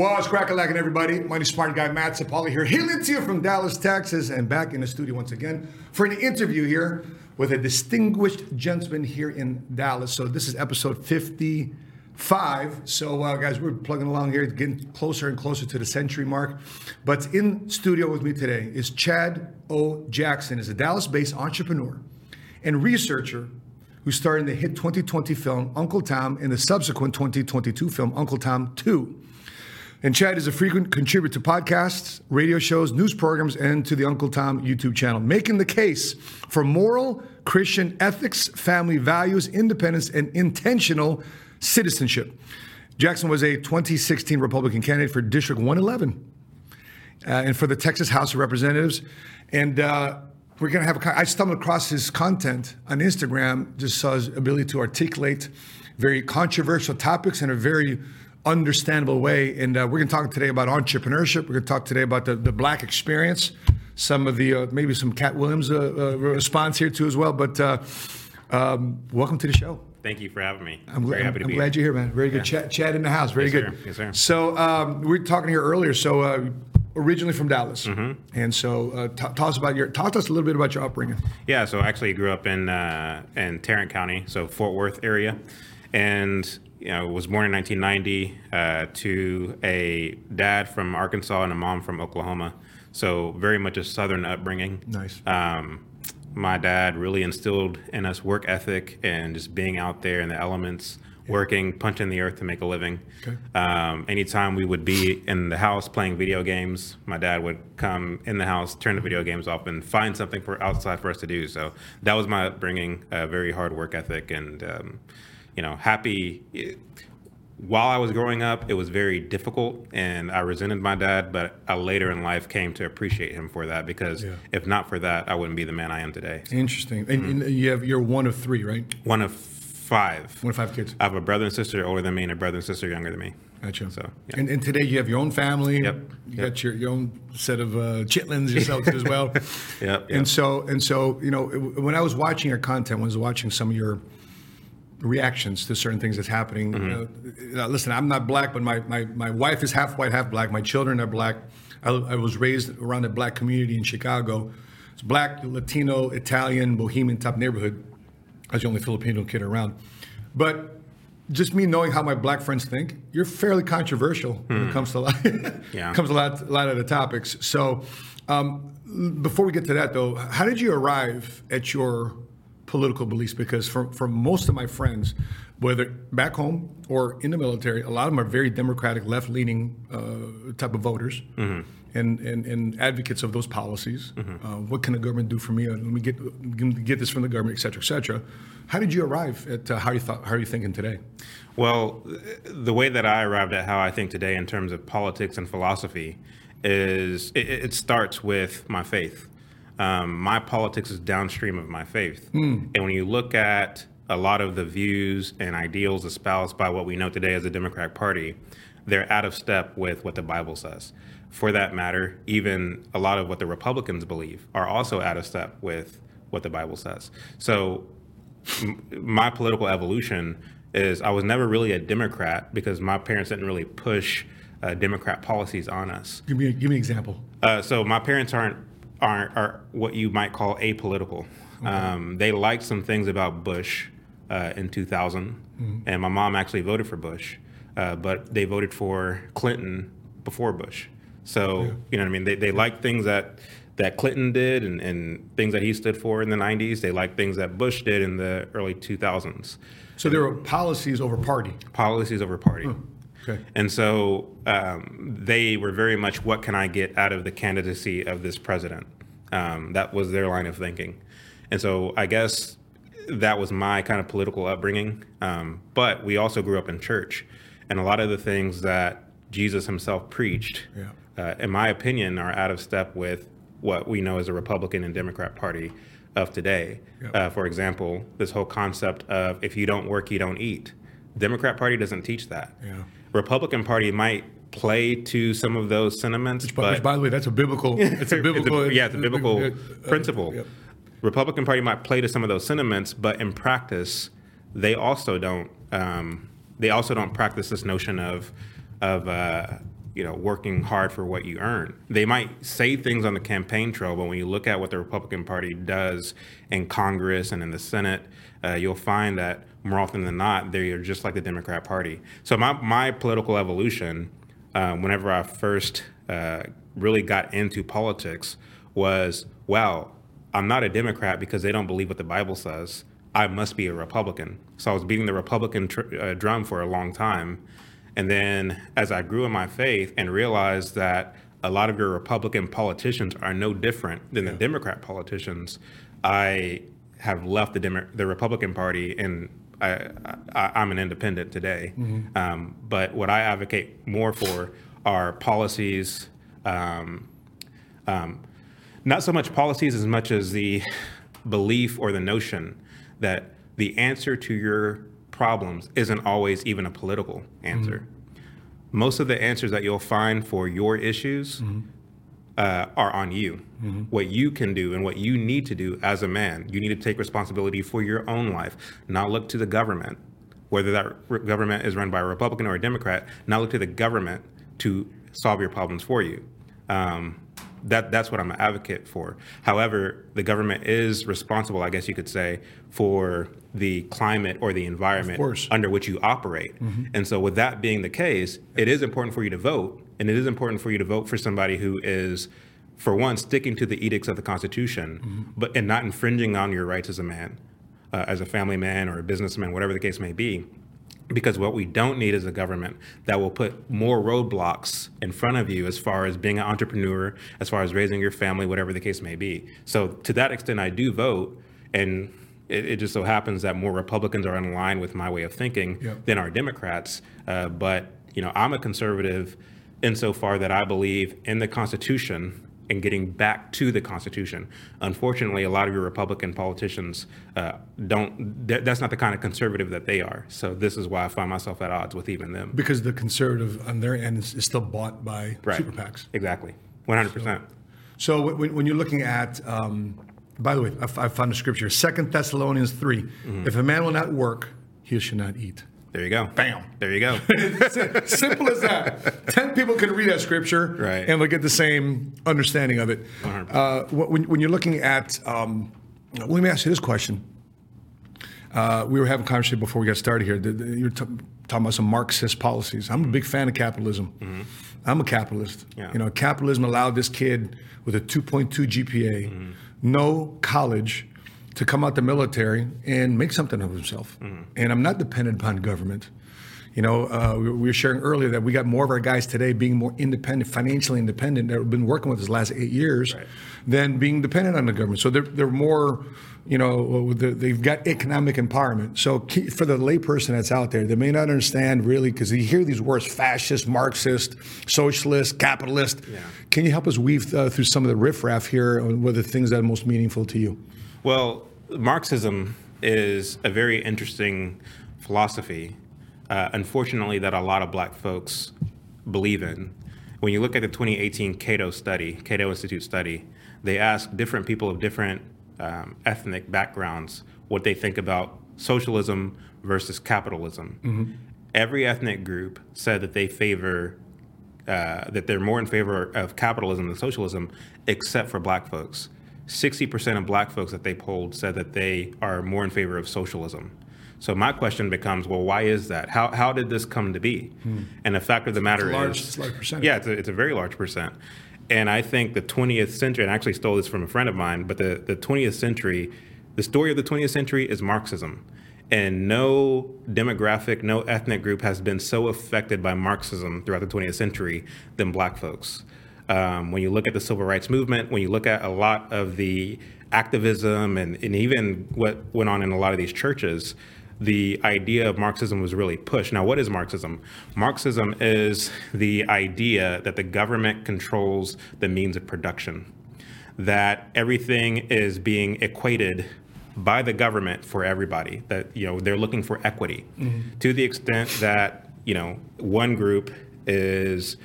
What's crackalacking, everybody? My name is Smart Guy Matt Sapaula here, hailing to you from Dallas, Texas, and back in the studio once again for an interview here with a distinguished gentleman here in Dallas. So this is episode 55. So uh, guys, we're plugging along here, getting closer and closer to the century mark. But in studio with me today is Chad O. Jackson, is a Dallas-based entrepreneur and researcher who starred in the hit 2020 film Uncle Tom and the subsequent 2022 film Uncle Tom 2. And Chad is a frequent contributor to podcasts, radio shows, news programs, and to the Uncle Tom YouTube channel, making the case for moral Christian ethics, family values, independence, and intentional citizenship. Jackson was a 2016 Republican candidate for District 111 uh, and for the Texas House of Representatives. And uh, we're going to have a, I stumbled across his content on Instagram, just saw his ability to articulate very controversial topics in a very understandable way. And uh, we're going to talk today about entrepreneurship. We're going to talk today about the, the black experience, some of the, uh, maybe some Katt Williams uh, uh response here too as well. But uh, um, welcome to the show. Thank you for having me. I'm, Very happy to I'm be glad here. you're here, man. Very good. Yeah. Chad, Chad in the house. Very yes, good. Sir. Yes, sir. So um, we were talking here earlier. So uh, originally from Dallas, mm-hmm. and so uh, t- tell us about your talk to us a little bit about your upbringing. Yeah, so I actually grew up in uh, in Tarrant County, so Fort Worth area, and you know, was born in 1990 uh, to a dad from Arkansas and a mom from Oklahoma. So very much a Southern upbringing. Nice. Um, my dad really instilled in us work ethic and just being out there in the elements, yeah. working, punching the earth to make a living. Okay. Um, anytime we would be in the house playing video games, my dad would come in the house, turn the video games off, and find something for outside for us to do. So that was my upbringing, a very hard work ethic, and um, you know, happy. While I was growing up, it was very difficult, and I resented my dad. But I later in life came to appreciate him for that because yeah. if not for that, I wouldn't be the man I am today. Interesting. And, mm-hmm. and you have you're one of three, right? One of five. One of five kids. I have a brother and sister older than me, and a brother and sister younger than me. Gotcha. So, yeah. and, and today you have your own family. Yep. You yep. got your, your own set of uh, chitlins yourself as well. yep, yep. And so and so you know when I was watching your content, when I was watching some of your reactions to certain things that's happening. Mm-hmm. Uh, listen, I'm not black, but my, my, my wife is half white, half black. My children are black. I, I was raised around a black community in Chicago. It's black, Latino, Italian, Bohemian type neighborhood. I was the only Filipino kid around. But just me knowing how my black friends think, you're fairly controversial mm. when it hmm. comes to a lot, yeah. comes a lot, a lot of the topics. So, um, before we get to that, though, how did you arrive at your political beliefs because for, for most of my friends, whether back home or in the military, a lot of them are very democratic, left leaning uh, type of voters. Mm-hmm. And, and, and advocates of those policies. Mm-hmm. Uh, what can the government do for me? Uh, let me get get this from the government, et cetera, et cetera. How did you arrive at uh, how you thought? How are you thinking today? Well, the way that I arrived at how I think today in terms of politics and philosophy is it, it starts with my faith um, my politics is downstream of my faith. Mm. And when you look at a lot of the views and ideals espoused by what we know today as the Democratic Party, they're out of step with what the Bible says. For that matter, even a lot of what the Republicans believe are also out of step with what the Bible says. So, m- my political evolution is I was never really a Democrat because my parents didn't really push uh, Democrat policies on us. Give me, a, give me an example. Uh, so, my parents aren't are, are what you might call apolitical. Okay. Um, they liked some things about Bush uh, in 2000, mm-hmm. and my mom actually voted for Bush, uh, but they voted for Clinton before Bush. So yeah. you know what I mean. They they liked things that that Clinton did and, and things that he stood for in the 90s. They liked things that Bush did in the early 2000s. So there were policies over party. Policies over party. Okay. And so um, they were very much, what can I get out of the candidacy of this president? Um, that was their line of thinking. And so I guess that was my kind of political upbringing. Um, but we also grew up in church. And a lot of the things that Jesus himself preached, yeah. uh, in my opinion, are out of step with what we know as a Republican and Democrat Party of today. Yep. Uh, for example, this whole concept of if you don't work, you don't eat. Democrat Party doesn't teach that. Yeah. Republican Party might play to some of those sentiments. Which, but, which by the way, that's a biblical. It's a biblical. it's a, yeah, it's a biblical uh, principle. Uh, Republican Party might play to some of those sentiments, but in practice, they also don't. Um, they also don't practice this notion of of uh, you know, working hard for what you earn. They might say things on the campaign trail, but when you look at what the Republican Party does in Congress and in the Senate, uh, you'll find that more often than not, they are just like the Democrat Party. So my, my political evolution, um, whenever I first uh, really got into politics, was, well, I'm not a Democrat because they don't believe what the Bible says. I must be a Republican. So I was beating the Republican tr- uh, drum for a long time. And then as I grew in my faith and realized that a lot of your Republican politicians are no different than the Democrat politicians, I have left the Demo- the Republican Party and I, I, am an independent today. Mm-hmm. Um, but what I advocate more for are policies, um, um, not so much policies as much as the belief or the notion that the answer to your problems isn't always even a political answer. Mm-hmm. Most of the answers that you'll find for your issues mm-hmm. Uh, are on you. Mm-hmm. What you can do and what you need to do as a man. You need to take responsibility for your own life, not look to the government, whether that re- government is run by a Republican or a Democrat, not look to the government to solve your problems for you. Um, that that's what I'm an advocate for. However, the government is responsible, I guess you could say, for the climate or the environment under which you operate. Mm-hmm. And so, with that being the case, it is important for you to vote, and it is important for you to vote for somebody who is, for one, sticking to the edicts of the Constitution, mm-hmm. but and not infringing on your rights as a man, uh, as a family man or a businessman, whatever the case may be because what we don't need is a government that will put more roadblocks in front of you as far as being an entrepreneur, as far as raising your family, whatever the case may be. So to that extent, I do vote, and it, it just so happens that more Republicans are in line with my way of thinking yep. than are Democrats. Uh, but you know, I'm a conservative insofar that I believe in the Constitution and getting back to the Constitution. Unfortunately, a lot of your Republican politicians uh, don't. that's not the kind of conservative that they are. So this is why I find myself at odds with even them. Because the conservative on their end is, is still bought by right. super PACs. Exactly, one hundred percent. So when, when, you're looking at, um, by the way, I, I found a scripture, Second Thessalonians 3 mm-hmm. If a man will not work, he should not eat. There you go. Bam. There you go. Simple as that. Ten people can read that scripture, right. and they'll get the same understanding of it. Uh, when, when, you're looking at, um, let me ask you this question. Uh, we were having a conversation before we got started here. You're t- talking about some Marxist policies. I'm a big fan of capitalism. Mm-hmm. I'm a capitalist. Yeah. You know, capitalism allowed this kid with a 2.2 GPA, mm-hmm. No college, to come out the military and make something of himself. Mm-hmm. And I'm not dependent upon government. You know, uh, we, were sharing earlier that we got more of our guys today being more independent, financially independent, that have been working with us the last eight years, right. than being dependent on the government. So they're, they're more, you know, they've got economic empowerment. So for the layperson that's out there, they may not understand really because you hear these words: fascist, Marxist, socialist, capitalist. Yeah. Can you help us weave uh, through some of the riffraff here on what are the things that are most meaningful to you? Well, Marxism is a very interesting philosophy, uh, unfortunately, that a lot of black folks believe in. When you look at the 2018 Cato study, Cato Institute study, they ask different people of different um, ethnic backgrounds what they think about socialism versus capitalism. Mm-hmm. Every ethnic group said that they favor, uh, that they're more in favor of capitalism than socialism, except for black folks. 60% of black folks that they polled said that they are more in favor of socialism. So my question becomes, well, why is that? How, how did this come to be? Hmm. And the fact of the matter it's large, is, it's large percent. Yeah, it's a, it's a very large percent. And I think the 20th century, and I actually stole this from a friend of mine, but the, the 20th century, the story of the 20th century is Marxism. And no demographic, no ethnic group has been so affected by Marxism throughout the 20th century than black folks. Um, when you look at the civil rights movement, when you look at a lot of the activism and, and even what went on in a lot of these churches, the idea of Marxism was really pushed. Now, what is Marxism? Marxism is the idea that the government controls the means of production, that everything is being equated by the government for everybody, that you know they're looking for equity mm-hmm. to the extent that you know one group is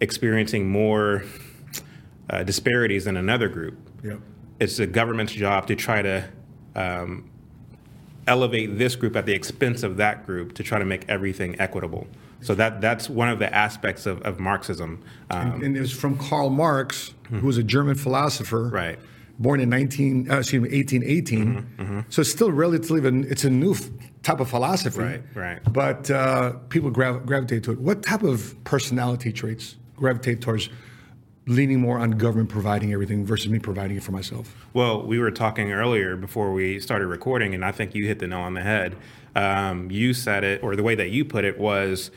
experiencing more uh, disparities than another group. Yep. It's the government's job to try to um, elevate this group at the expense of that group to try to make everything equitable. So that that's one of the aspects of, of Marxism. Um, and it was from Karl Marx, who was a German philosopher, Right. Born in 19, uh, excuse me, 1818. Mm-hmm, So it's still relatively, it's a new f- type of philosophy. Right, right. But uh, people grav- gravitate to it. What type of personality traits gravitate towards leaning more on government providing everything versus me providing it for myself? Well, we were talking earlier before we started recording, and I think you hit the nail on the head. Um, you said it, or the way that you put it was,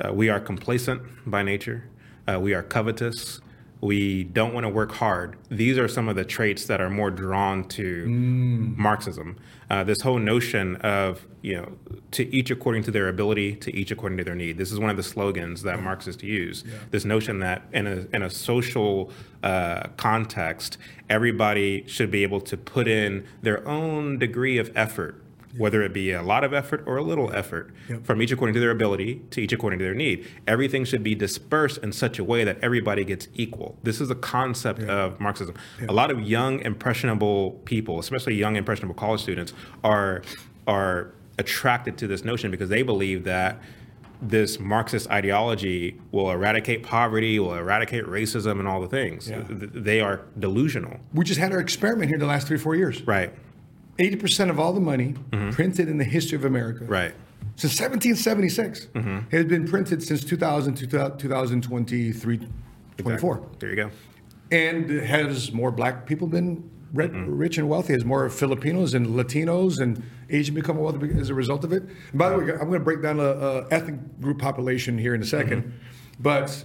uh, we are complacent by nature. Uh, we are covetous. We don't want to work hard. These are some of the traits that are more drawn to Marxism. Uh, this whole notion of, you know, to each according to their ability, to each according to their need. This is one of the slogans that Marxists use. This notion that in a, in a social uh, context, everybody should be able to put in their own degree of effort whether it be a lot of effort or a little effort, Yep. from each according to their ability to each according to their need. Everything should be dispersed in such a way that everybody gets equal. This is the concept of Marxism. A lot of young, impressionable people, especially young, impressionable college students, are are attracted to this notion because they believe that this Marxist ideology will eradicate poverty, will eradicate racism, and all the things. Yeah. They are delusional. We just had our experiment here the last three, four years. Right. 80% of all the money printed in the history of America Mm-hmm. Right. since 1776 Mm-hmm. has been printed since 2000 to 2023, 24. There you go. And has more black people been ri- Mm-hmm. rich and wealthy? Has more Filipinos and Latinos and Asian become wealthy as a result of it? And by the way, I'm going to break down a, a ethnic group population here in a 2nd Mm-hmm. but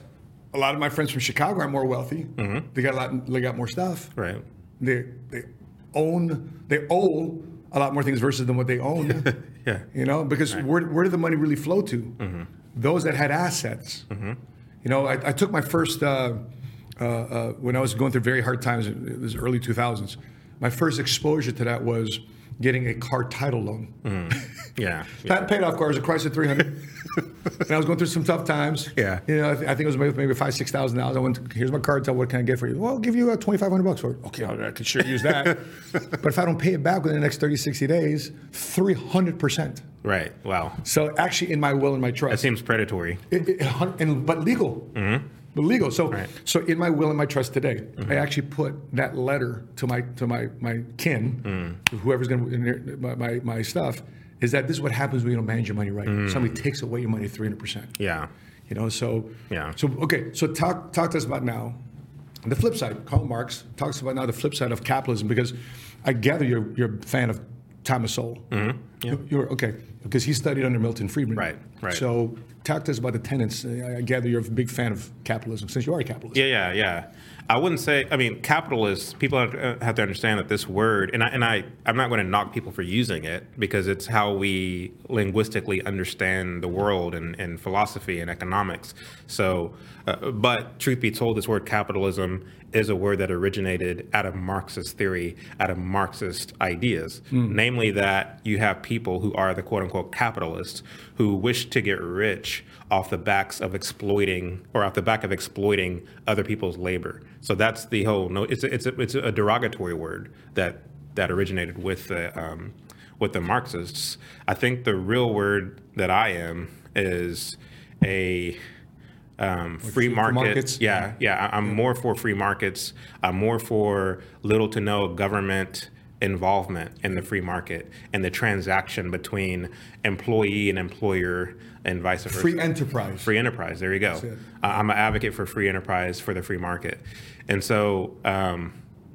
a lot of my friends from Chicago are more wealthy. They got a lot. They got more stuff. Mm-hmm. Right. They they own they owe a lot more things versus than what they own. Yeah. You know, because where, where did the money really flow to? Those that had assets. You know, I, I took my first, uh, uh, uh, when I was going through very hard times, it was early 2000s, my first exposure to that was getting a car title loan. Yeah. That paid off car was a Chrysler 300. and I was going through some tough times. Yeah. You know, I, th- I think it was maybe, maybe five, six thousand dollars. I went, here's my card. Tell what can I get for you? Well, I'll give you uh, 2,500 bucks for it. Okay, I could sure use that. but if I don't pay it back within the next 30, 60 days, 300%. Right. Wow. So actually, in my will and my trust, That seems predatory. it, it, and, but legal. But legal. So, Right. so in my will and my trust today, I mm-hmm. actually put that letter to my to my my kin, mm. whoever's going to my, my my stuff, is that this is what happens when you don't manage your money right. Mm. Somebody takes away your money three hundred percent. Yeah. You know. So Yeah. So okay. So talk talk to us about now. The flip side. Karl Marx talks about now the flip side of capitalism because I gather you're you're a fan of Thomas Sowell. Mm-hmm. Yeah. You're okay because he studied under Milton Friedman. Right, right. So talk to us about the tenets. I gather you're a big fan of capitalism since you are a capitalist. Yeah, yeah, yeah. I wouldn't say. I mean, capitalists. People have, uh, to understand that this word, and I, and I, I'm not going to knock people for using it because it's how we linguistically understand the world and, and philosophy and economics. So, uh, but truth be told, this word capitalism is a word that originated out of Marxist theory, out of Marxist ideas, namely that you have people who are the quote unquote capitalists who wish to get rich off the backs of exploiting or off the back of exploiting other people's labor. So that's the whole no. It's a, it's a, it's a derogatory word that that originated with the um, with the Marxists. I think the real word that I am is a um, free free market. markets? Yeah, yeah. I- I'm more for free markets. I'm more for little to no government involvement in the free market and the transaction between employee and employer and vice versa. Free enterprise. Free enterprise. There you go. I- I'm an advocate for free enterprise for the free market, and so um,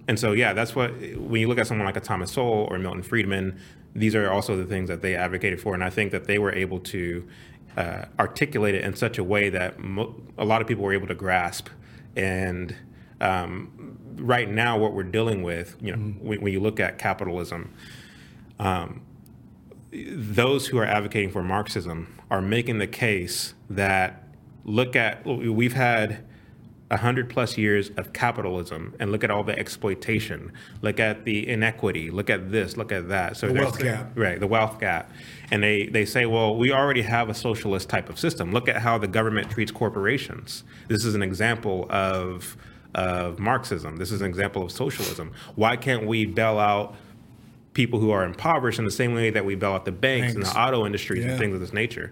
and so yeah, that's what when you look at someone like a Thomas Sowell or Milton Friedman, these are also the things that they advocated for, and I think that they were able to uh, articulate it in such a way that mo- a lot of people were able to grasp. And um, right now, what we're dealing with, you know, mm-hmm. when, when you look at capitalism, um, those who are advocating for Marxism are making the case that look at we've had a hundred plus years of capitalism and look at all the exploitation. Look at the inequity. Look at this. Look at that. So The wealth gap. right the wealth gap. And they they say well we already have a socialist type of system. Look at how the government treats corporations. This is an example of of marxism this is an example of socialism why can't we bail out people who are impoverished in the same way that we bail out the banks, and the auto industries Yeah. and things of this nature.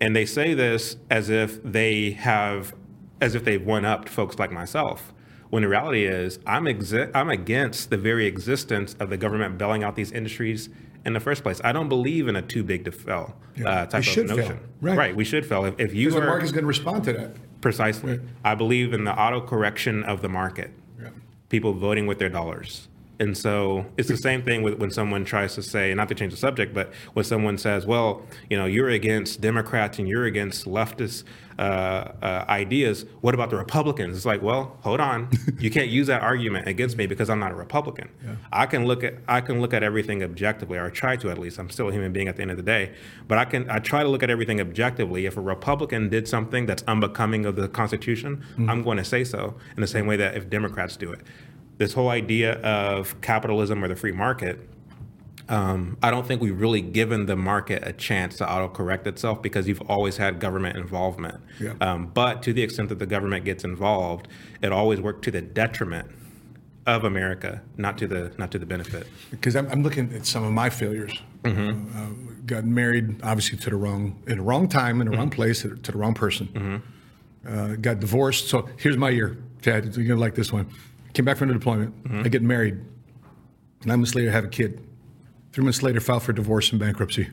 And they say this as if they have, as if they've one upped folks like myself. When the reality is, I'm exi- I'm against the very existence of the government bailing out these industries in the first place. I don't believe in a too big to fail uh, type of fail. notion. Right. we should fail. If, if you are, the market's going to respond to that. Precisely, I believe in the auto correction of the market Yeah. people voting with their dollars. And so it's the same thing with when someone tries to say, not to change the subject, but when someone says, well, you know, you're against Democrats and you're against leftist uh, uh, ideas. What about the Republicans? It's like, well, hold on. you can't use that argument against me because I'm not a Republican. I can look at I can look at everything objectively, or try to at least. I'm still a human being at the end of the day, but I can I try to look at everything objectively. If a Republican did something that's unbecoming of the Constitution, I'm going to say so in the same way that if Democrats do it this whole idea of capitalism or the free market, um, I don't think we've really given the market a chance to auto-correct itself because you've always had government involvement. Yeah. Um, but to the extent that the government gets involved, it always worked to the detriment of America, not to the not to the benefit. because I'm, I'm looking at some of my failures. Mm-hmm. Uh, got married, obviously, to the wrong, in the wrong time, in the wrong Mm-hmm. place, to the wrong person. Uh, got divorced. So here's my year, Chad. You're gonna like this one. Came back from the deployment. Mm-hmm. I get married. Nine months later, I have a kid. Three months later, file for divorce and bankruptcy.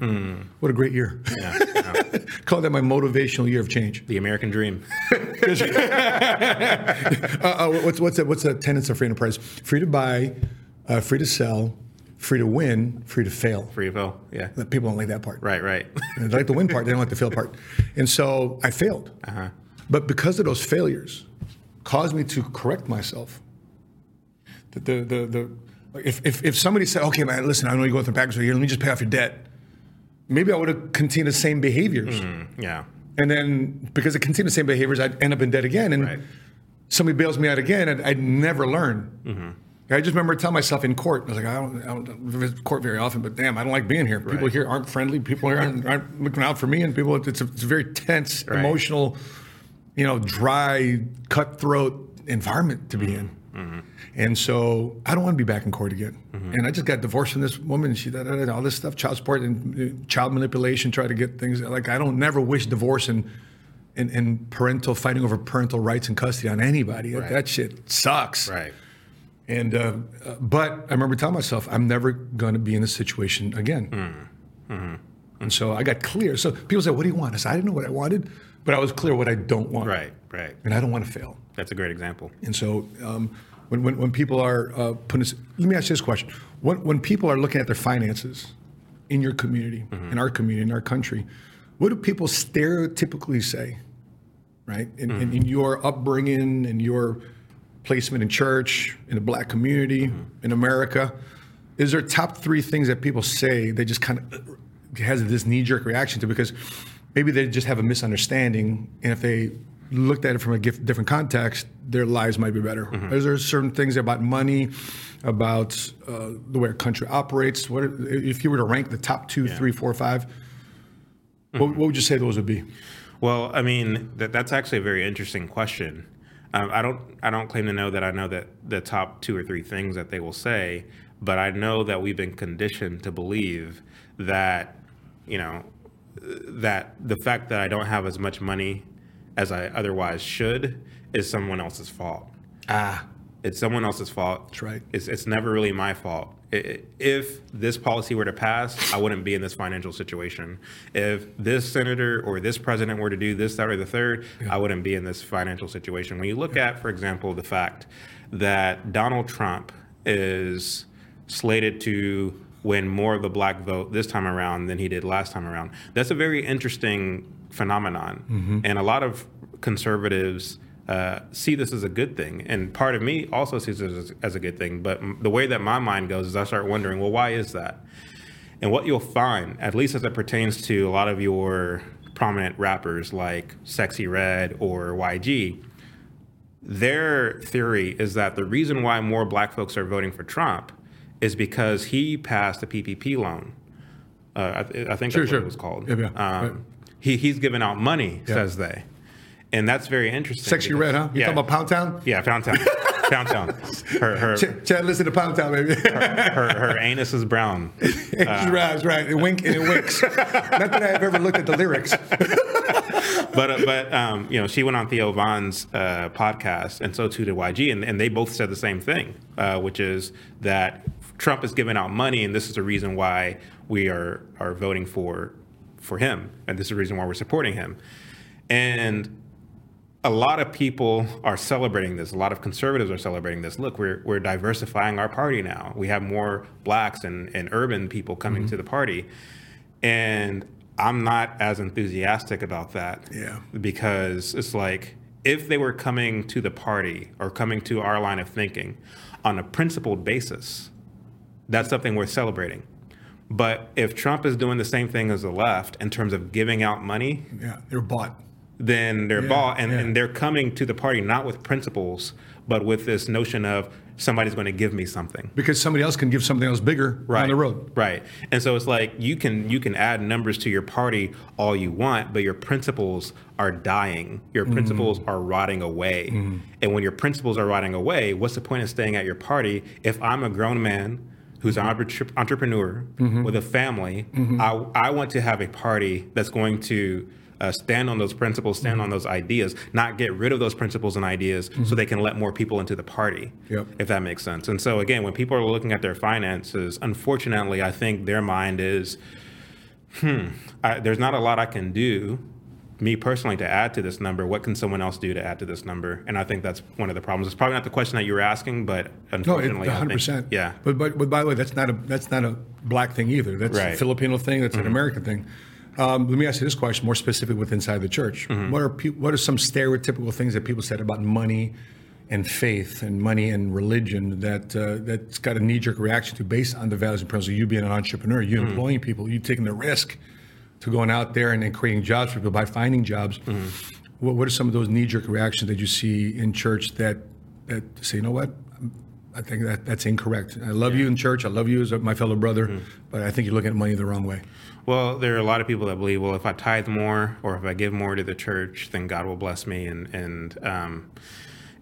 What a great year! Mm. Yeah, yeah. Call that my motivational year of change. the American dream. Uh, uh, what's what's that? What's the tenets of free enterprise? Free to buy, uh, free to sell, free to win, free to fail. Free to fail. Yeah. People don't like that part. Right. Right. They like the win part, they don't like the fail part. And so I failed. Uh-huh. But because of those failures, caused me to correct myself. The, the, the, the, if, if, if somebody said, okay, man, listen, I know you're going through backwards here, let me just pay off your debt. Maybe I would have continued the same behaviors. Mm-hmm. Yeah. And then because I continued the same behaviors, I'd end up in debt again. And Right. somebody bails me out again, and I'd never learn. Mm-hmm. I just remember telling myself in court, I was like, I don't, I don't visit court very often, but damn, I don't like being here. People Right. here aren't friendly. People here aren't, aren't looking out for me, and people, it's a, it's a very tense, Right. emotional, you know, dry, cutthroat environment to be in. And so I don't want to be back in court again. And I just got divorced from this woman. She da, da, da, all this stuff, child support and uh, child manipulation, try to get things like I don't never wish divorce and and, and parental fighting over parental rights and custody on anybody. Right. That shit sucks. Right. And uh, but I remember telling myself I'm never going to be in this situation again. And so I got clear. So people say, "What do you want?" I said, "I didn't know what I wanted, but I was clear what I don't want. Right. Right. And I don't want to fail." That's a great example. And so um, when, when, when people are uh, putting this, let me ask you this question. When, when people are looking at their finances in your community, mm-hmm. in our community, in our country, what do people stereotypically say, right? In, in, in mm-hmm. your upbringing and your placement in church, in the black community, mm-hmm. in America, is there top three things that people say they just kind of has this knee-jerk reaction to because maybe they just have a misunderstanding and if they looked at it from a gif- different context their lives might be better. Is there certain things about money about uh, the way a country operates. What are, if you were to rank the top two three four five what, what would you say those would be? Well, I mean, that, that's actually a very interesting question. Um, I don't, I don't claim to know that I know that the top two or three things that they will say, but I know that we've been conditioned to believe that, you know, that the fact that I don't have as much money as I otherwise should is someone else's fault. ah It's someone else's fault. That's right. It's, it's never really my fault. If this policy were to pass, I wouldn't be in this financial situation. If this senator or this president were to do this, that, or the third, I wouldn't be in this financial situation. When you look at, for example, the fact that Donald Trump is slated to win more of the black vote this time around than he did last time around, that's a very interesting phenomenon. And a lot of conservatives uh, see this as a good thing. And part of me also sees this as, as a good thing. But m- the way that my mind goes is I start wondering, well, why is that? And what you'll find, at least as it pertains to a lot of your prominent rappers like Sexyy Red or YG, their theory is that the reason why more black folks are voting for Trump is because he passed a PPP loan. Uh, I, th- I think Sure, that's sure. what it was called. Yeah, yeah, Um, right. He, he's giving out money, Yeah. says they. And that's very interesting. sexy because- red huh you yeah. talking about pound town Yeah, Pound Town. Pound Town. Her her, Ch- Chad, listen to Pound Town, baby. her her anus is brown. right, that's right. It wink and it winks. Not that I've ever looked at the lyrics. but uh, but um, you know, she went on Theo Von's uh, podcast, and so too did YG, and, and they both said the same thing, uh, which is that Trump is giving out money, and this is the reason why we are are voting for for him, and this is the reason why we're supporting him, and. A lot of people are celebrating this. A lot of conservatives are celebrating this. Look, we're, we're diversifying our party now. We have more blacks and, and urban people coming mm-hmm. to the party. And I'm not as enthusiastic about that. Yeah. Because it's like if they were coming to the party or coming to our line of thinking on a principled basis, that's something worth celebrating. But if Trump is doing the same thing as the left in terms of giving out money, Yeah, they're bought. then they're bought and, yeah. and they're coming to the party not with principles, but with this notion of somebody's going to give me something. Because somebody else can give something else bigger right. on the road. Right. And so it's like you can you can add numbers to your party all you want, but your principles are dying. Your Mm-hmm. principles are rotting away. And when your principles are rotting away, what's the point of staying at your party if I'm a grown man who's an entrepreneur Mm-hmm. with a family, I, I want to have a party that's going to uh, stand on those principles, stand Mm-hmm. on those ideas, not get rid of those principles and ideas so they can let more people into the party, Yep. if that makes sense. And so, again, when people are looking at their finances, unfortunately, I think their mind is, hmm, I, there's not a lot I can do, me personally, to add to this number. What can someone else do to add to this number? And I think that's one of the problems. It's probably not the question that you were asking, but No, unfortunately, I think- 100%. yeah. But, but but by the way, that's not a that's not a black thing either. That's a Right. Mm-hmm. Filipino thing. That's an American thing. Um, let me ask you this question, more specific with inside the church. Mm-hmm. What are pe- what are some stereotypical things that people said about money and faith and money and religion that uh, that's got a knee jerk reaction to based on the values and principles of you being an entrepreneur, you Mm-hmm. employing people, you taking the risk to going out there and, then creating jobs for people by finding jobs. Mm-hmm. What, what are some of those knee jerk reactions that you see in church that that say, you know what? I think that that's incorrect. I love you in church. I love you as my fellow brother, Mm-hmm. but I think you're looking at money the wrong way. Well, there are a lot of people that believe, well, if I tithe more or if I give more to the church, then God will bless me. And and um,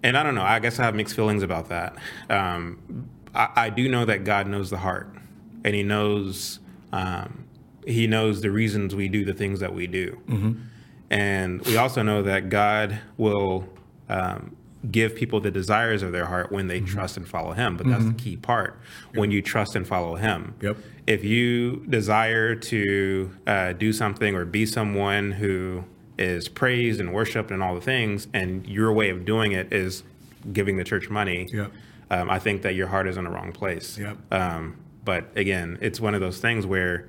and I don't know. I guess I have mixed feelings about that. Um, I, I do know that God knows the heart, and He knows um, He knows the reasons we do the things that we do. And we also know that God will um, give people the desires of their heart when they trust and follow Him. But that's the key part when you trust and follow Him. Yep. If you desire to uh, do something or be someone who is praised and worshiped and all the things, and your way of doing it is giving the church money, Yep. um, I think that your heart is in the wrong place. Yep. Um, but again, it's one of those things where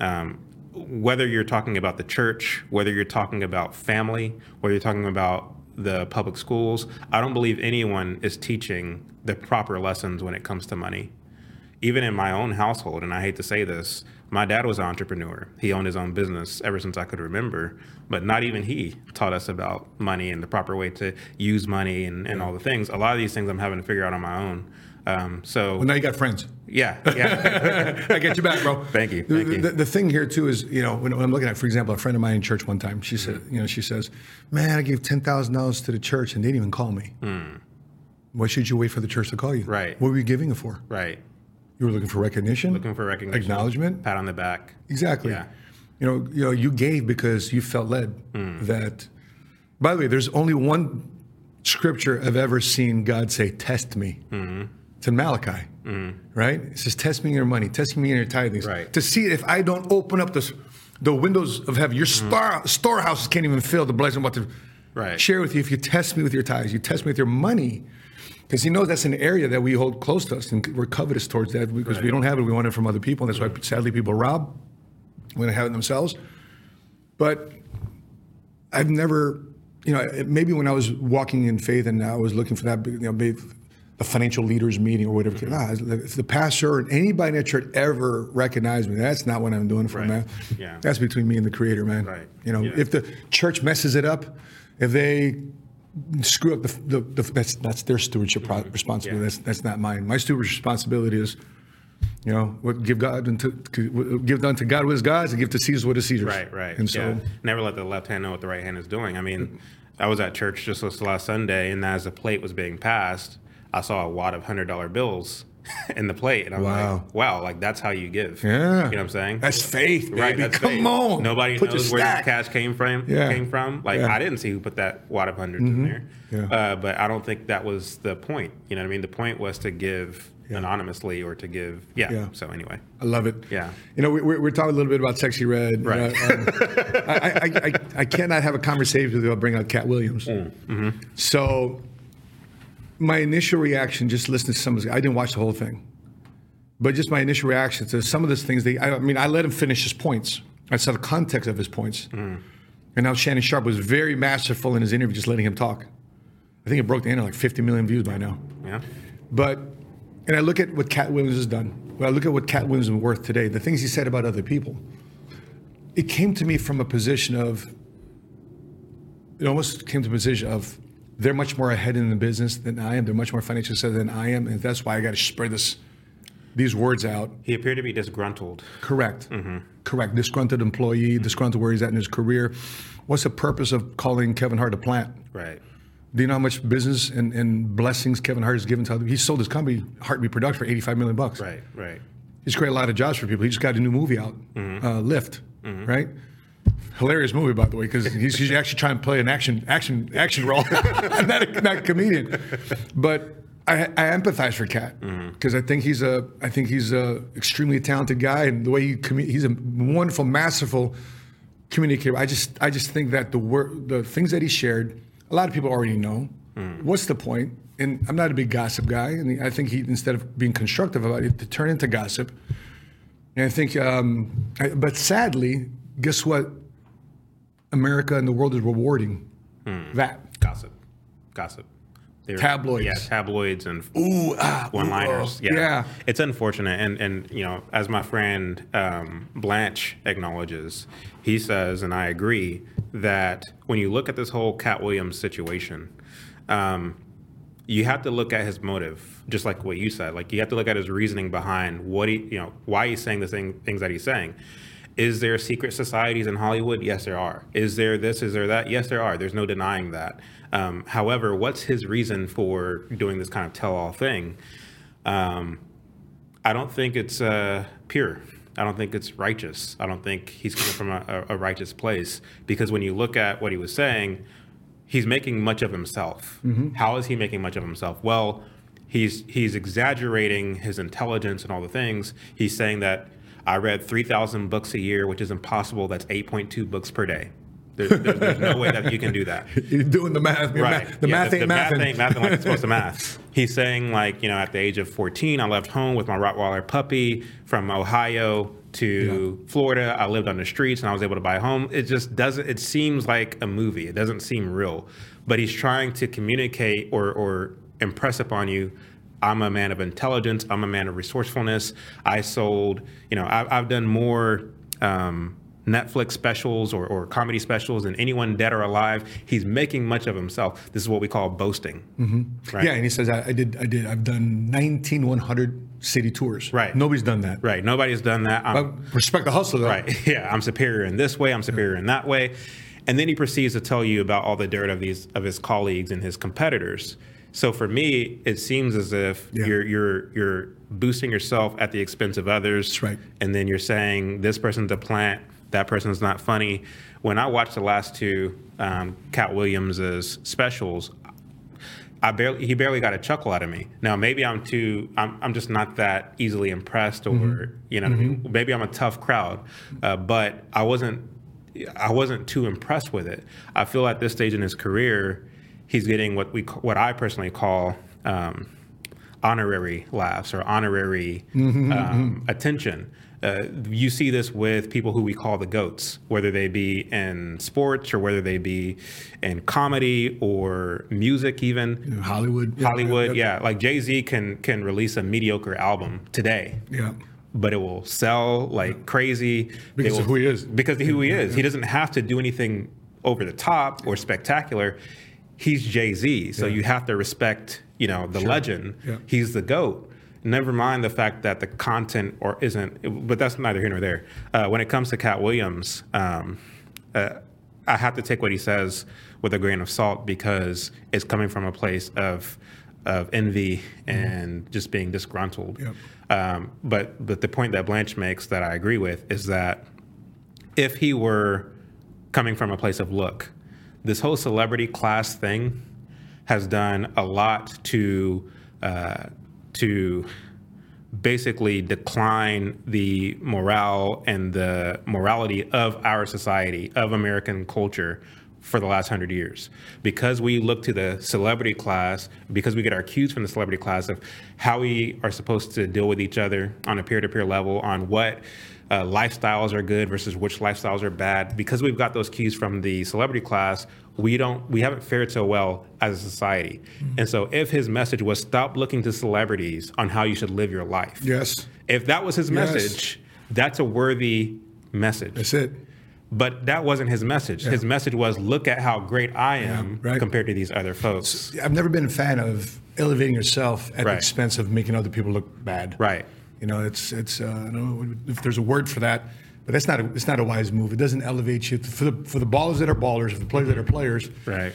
um, whether you're talking about the church, whether you're talking about family, whether you're talking about the public schools, I don't believe anyone is teaching the proper lessons when it comes to money. Even in my own household, and I hate to say this, my dad was an entrepreneur. He owned his own business ever since I could remember, but not even he taught us about money and the proper way to use money and, and all the things. A lot of these things I'm having to figure out on my own. Um, so, Well, now you got friends. Yeah, yeah. I get you back, bro. Thank you, The- you. The, the thing here too is, you know, when, when I'm looking at, for example, a friend of mine in church one time, she said, Mm-hmm. you know, she says, "Man, I gave ten thousand dollars to the church and they didn't even call me. Why should you wait for the church to call you? Right. What were you giving it for? right. You were looking for recognition. Looking for recognition. Acknowledgement. Pat on the back. Exactly. Yeah. You know, you know, you gave because you felt led. Mm. That. By the way, there's only one scripture I've ever seen God say, "Test me." Mm-hmm. It's in Malachi, right? It says, "Test me in your money, test me in your tithings, Right. to see if I don't open up the the windows of heaven. Your star, storehouses can't even fill the blessing I'm about to Mm-hmm. Right. share with you. If you test me with your tithes, you test me with your money." Because he knows that's an area that we hold close to us, and we're covetous towards that because we don't have it. We want it from other people, and that's why sadly people rob when they have it themselves. But I've never, you know, maybe when I was walking in faith and I was looking for that, you know, the financial leaders meeting or whatever. Mm-hmm. Nah, if the pastor or anybody in that church ever recognized me, that's not what I'm doing for, Right. man. Yeah. That's between me and the Creator, man. Right. You know, Yeah. if the church messes it up, if they screw up the, the, the that's that's their stewardship pro- mm-hmm. responsibility. Yeah. That's that's not mine. My stewardship responsibility is, you know, what give God unto give unto God what is God's, and give to Caesar what is Caesar's. Right, right. And so. yeah. never let the left hand know what the right hand is doing. I mean, I was at church just this last Sunday, and as the plate was being passed, I saw a wad of hundred dollar bills in the plate, and I'm Wow. like, wow, like that's how you give. Yeah. you know what I'm saying? That's faith, baby. Right, that's Come faith. on. Nobody Put knows where this cash came from. Yeah. Came from. Like Yeah. Mm-hmm. I didn't see who put that wad of 100s in there. Yeah. Uh, but I don't think that was the point. You know what I mean? The point was to give anonymously or to give. Yeah. Yeah. So anyway. I love it. Yeah. You know, we, we're, we're talking a little bit about Sexyy Red. Right. Um, I, I, I, I cannot have a conversation with you without bringing out Katt Williams. Mm-hmm. So, my initial reaction, just listening to some of this, I didn't watch the whole thing, but just my initial reaction to some of those things. They, I, I mean, I let him finish his points. I saw the context of his points, Mm. and now Shannon Sharpe was very masterful in his interview, just letting him talk. I think it broke the internet like 50 million views by now. Yeah. But, and I look at what Katt Williams has done. When I look at what Katt Williams is worth today, the things he said about other people, it came to me from a position of, it almost came to a position of, they're much more ahead in the business than I am. They're much more financially set than I am, and that's why I got to spread this, these words out. He appeared to be disgruntled. Correct. Mm-hmm. Correct. Disgruntled employee, mm-hmm. disgruntled where he's at in his career. What's the purpose of calling Kevin Hart a plant? Right. Do you know how much business and, and blessings Kevin Hart has given to other? He sold his company, Hartbeat Production, for 85 million bucks. Right. Right. He's created a lot of jobs for people. He just got a new movie out, mm-hmm. uh, Lift, right? Hilarious movie, by the way, because he's, he's actually trying to play an action action action role, not a, not a comedian. But I, I empathize for Katt because I think he's a I think he's a extremely talented guy, and the way he commu- he's a wonderful, masterful communicator. I just I just think that the word the things that he shared, a lot of people already know. What's the point? And I'm not a big gossip guy, and I think he instead of being constructive about it, to turn into gossip. And I think, um, I, but sadly, guess what? America and the world is rewarding that. Gossip. Gossip. They're- Tabloids. Yeah. Tabloids and Ooh, ah, one-liners. ooh, yeah. yeah. it's unfortunate, and and you know, as my friend um, Blanche acknowledges, he says, and I agree that when you look at this whole Katt Williams situation, um, you have to look at his motive, just like what you said. Like you have to look at his reasoning behind what he, you know, why he's saying the thing, things that he's saying. Is there secret societies in Hollywood? Yes, there are. Is there this? Is there that? Yes, there are. There's no denying that. Um, however, what's his reason for doing this kind of tell-all thing? Um, I don't think it's uh, pure. I don't think it's righteous. I don't think he's coming from a, a, a righteous place because when you look at what he was saying, he's making much of himself. How is he making much of himself? Well, he's he's exaggerating his intelligence and all the things. He's saying that I read three thousand books a year, which is impossible. That's eight point two books per day. There, there, there's no way that you can do that. You're doing the math. Right. math- the Yeah, math ain't math mathing. ain't mathing like it's supposed to math. He's saying like, you know, at the age of 14, I left home with my Rottweiler puppy from Ohio to Florida. I lived on the streets and I was able to buy a home. It just doesn't, it seems like a movie. It doesn't seem real. But he's trying to communicate or, or impress upon you I'm a man of intelligence. I'm a man of resourcefulness. I sold, you know, I've, I've done more um, Netflix specials or, or comedy specials than anyone dead or alive. He's making much of himself. This is what we call boasting. Mm-hmm. Right? Yeah, and he says, I, I did, I did, I've done 19 100 city tours. Right. Nobody's done that. Right. Nobody's done that. I'm, respect the hustle, though. Right. Yeah, I'm superior in this way. I'm superior in that way, and then he proceeds to tell you about all the dirt of these of his colleagues and his competitors. So for me, it seems as if Yeah. you're you're you're boosting yourself at the expense of others. Right. And then you're saying this person's a plant, that person's not funny. When I watched the last two um, Katt Williams's specials, I barely he barely got a chuckle out of me. Now maybe I'm too I'm I'm just not that easily impressed or Mm-hmm. you know I mean? maybe I'm a tough crowd, uh, but I wasn't I wasn't too impressed with it. I feel at this stage in his career, he's getting what we what I personally call um, honorary laughs or honorary um, attention. Uh, you see this with people who we call the goats, whether they be in sports or whether they be in comedy or music, even You know, Hollywood. Yeah, Hollywood. Yeah, like Jay Z can can release a mediocre album today, Yeah. but it will sell like crazy Because of who he is. Because of who he is. He doesn't have to do anything over the top or spectacular. He's Jay Z, so you have to respect, you know, the legend. Yeah. He's the goat. Never mind the fact that the content or isn't, but that's neither here nor there. Uh, when it comes to Katt Williams, um, uh, I have to take what he says with a grain of salt because it's coming from a place of of envy and just being disgruntled. Yep. Um, but but the point that Blanche makes that I agree with is that if he were coming from a place of look, this whole celebrity class thing has done a lot to uh, to basically decline the morale and the morality of our society, of American culture for the last hundred years. Because we look to the celebrity class, because we get our cues from the celebrity class of how we are supposed to deal with each other on a peer to peer level, on what uh, lifestyles are good versus which lifestyles are bad. Because we've got those cues from the celebrity class, we don't we haven't fared so well as a society. And so if his message was stop looking to celebrities on how you should live your life. Yes. If that was his Yes. message, that's a worthy message. That's it. But that wasn't his message. His message was look at how great I am right. compared to these other folks. I've never been a fan of elevating yourself at the expense of making other people look bad. Right. You know, it's it's uh, I don't know if there's a word for that, but that's not a, it's not a wise move. It doesn't elevate you for the for the ballers that are ballers, for the players that are players. Right.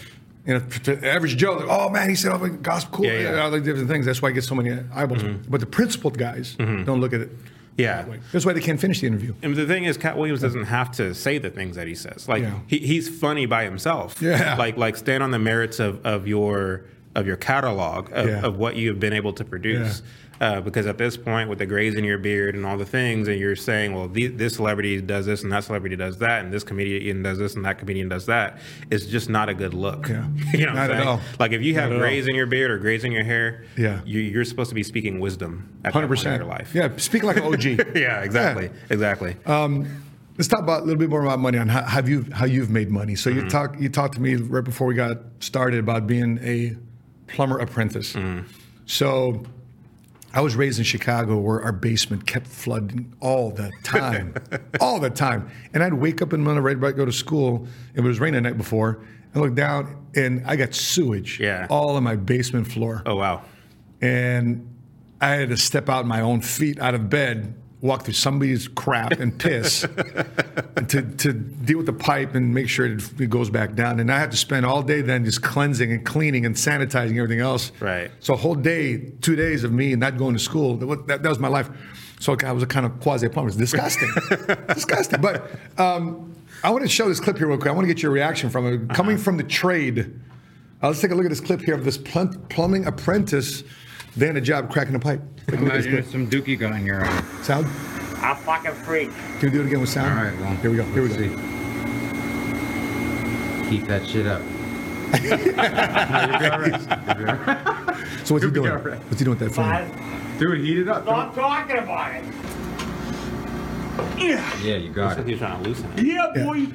You know, to average Joe, like, oh man, he said all the gospel, cool, Yeah, yeah. all the different things. That's why I get so many eyeballs. But the principled guys don't look at it. Yeah. that way. That's why they can't finish the interview. And the thing is, Katt Williams doesn't have to say the things that he says. Like Yeah. he, he's funny by himself. Yeah. Like like stand on the merits of, of your of your catalog of, Yeah. of what you've been able to produce. Uh, because at this point, with the grays in your beard and all the things, and you're saying, well, the, this celebrity does this and that celebrity does that, and this comedian does this and that comedian does that, it's just not a good look. Yeah. you know what Not I'm at saying? all. Like if you have all. grays in your beard or grays in your hair, Yeah. you, you're supposed to be speaking wisdom Hundred point in your life. Yeah, speak like an OG. yeah, exactly, exactly. Let's talk about a little bit more about money on how have you how you've made money. So Mm-hmm. you talk you talked to me right before we got started about being a plumber apprentice. Mm-hmm. So I was raised in Chicago where our basement kept flooding all the time, all the time. And I'd wake up in the middle of the night, right, go to school. It was raining the night before, and look down, and I got sewage Yeah. all on my basement floor oh wow. and I had to step out my own feet out of bed, walk through somebody's crap and piss to, to deal with the pipe and make sure it, it goes back down. And I had to spend all day then just cleansing and cleaning and sanitizing everything else. Right. So a whole day, two days of me not going to school, that, that, that was my life. So I was a kind of quasi plumber. It's disgusting. disgusting. But um, I want to show this clip here real quick. I want to get your reaction from it. Coming from the trade, uh, let's take a look at this clip here of this plumbing apprentice doing a job cracking a pipe. Take a look at this Imagine if some dookie got in your eye. Sound? I'm fucking freak. Can we do it again with sound? All right, well, here we go. Here we let's go. see. Keep that shit up. So what's he doing? all right. What's he doing with that phone? Five. Dude, heat it up. Stop talking about it. Yeah, Yeah, you got Looks like it. he's trying to loosen it. yeah, Yeah. boy.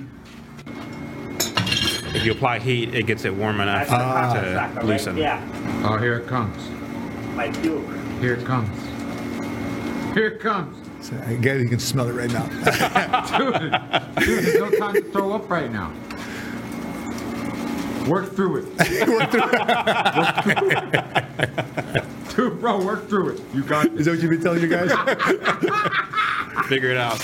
If you apply heat, it gets it warm enough That's the ah. to cocksucker loosen. Right? Yeah, Oh, here it comes. My duke. Here it comes. Here it comes. So I guess you can smell it right now. Dude, dude, there's no time to throw up right now. Work through it. work through it. Dude, bro, work through it. You got Is that what you've been telling you guys? Figure it out.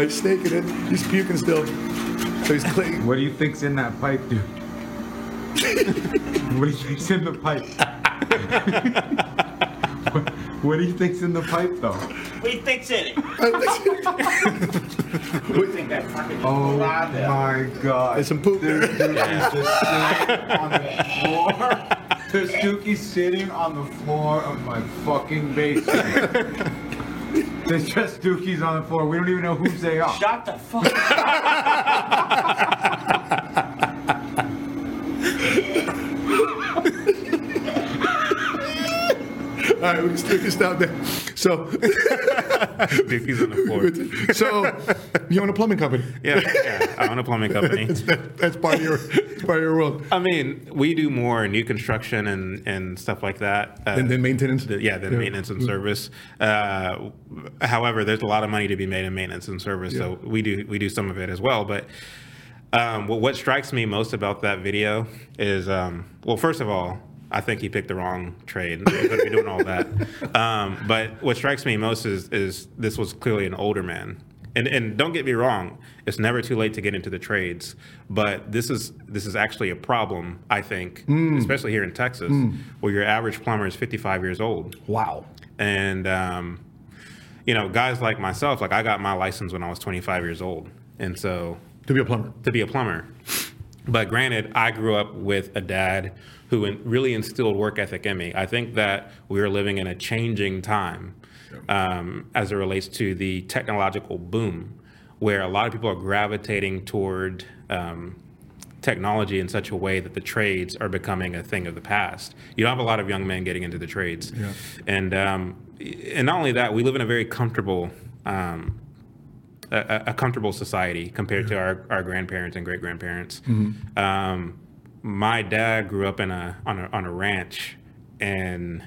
He's snaking it. He's puking still. So he's clicking. What do you think's in that pipe, dude? what do you think's in the pipe? what, what do you think's in the pipe, though? What do you think's in it? What do you think that fucking Oh out my god. There's some poop there. Dude, he's just sitting on the floor. There's Dookie sitting on the floor of my fucking basement. There's just Dookies on the floor. We don't even know whose they are. Shut the fuck up. All right, we can stick this down there. So, If he's on the floor. so you own a plumbing company. Yeah, yeah. I own a plumbing company. That's, that, that's part of your part of your world. I mean, we do more new construction and, and stuff like that. Uh, And then maintenance. the- yeah, than maintenance and service. Uh, however, there's a lot of money to be made in maintenance and service, so we do we do some of it as well. But um, what, what strikes me most about that video is, um, well, first of all, I think he picked the wrong trade. He's going to be doing all that. Um, but what strikes me most is is this was clearly an older man and and don't get me wrong, it's never too late to get into the trades, but this is this is actually a problem, I think, especially here in Texas, where your average plumber is 55 years old, Wow. and um, you know, guys like myself, like I got my license when I was 25 years old, and so To be a plumber. to be a plumber. But granted, I grew up with a dad who in- really instilled work ethic in me. I think that we are living in a changing time um, as it relates to the technological boom, where a lot of people are gravitating toward um, technology in such a way that the trades are becoming a thing of the past. You don't have a lot of young men getting into the trades, Yeah. and um, and not only that, we live in a very comfortable. Um, a, a comfortable society compared to our, our grandparents and great grandparents. Um, my dad grew up in a on a on a ranch in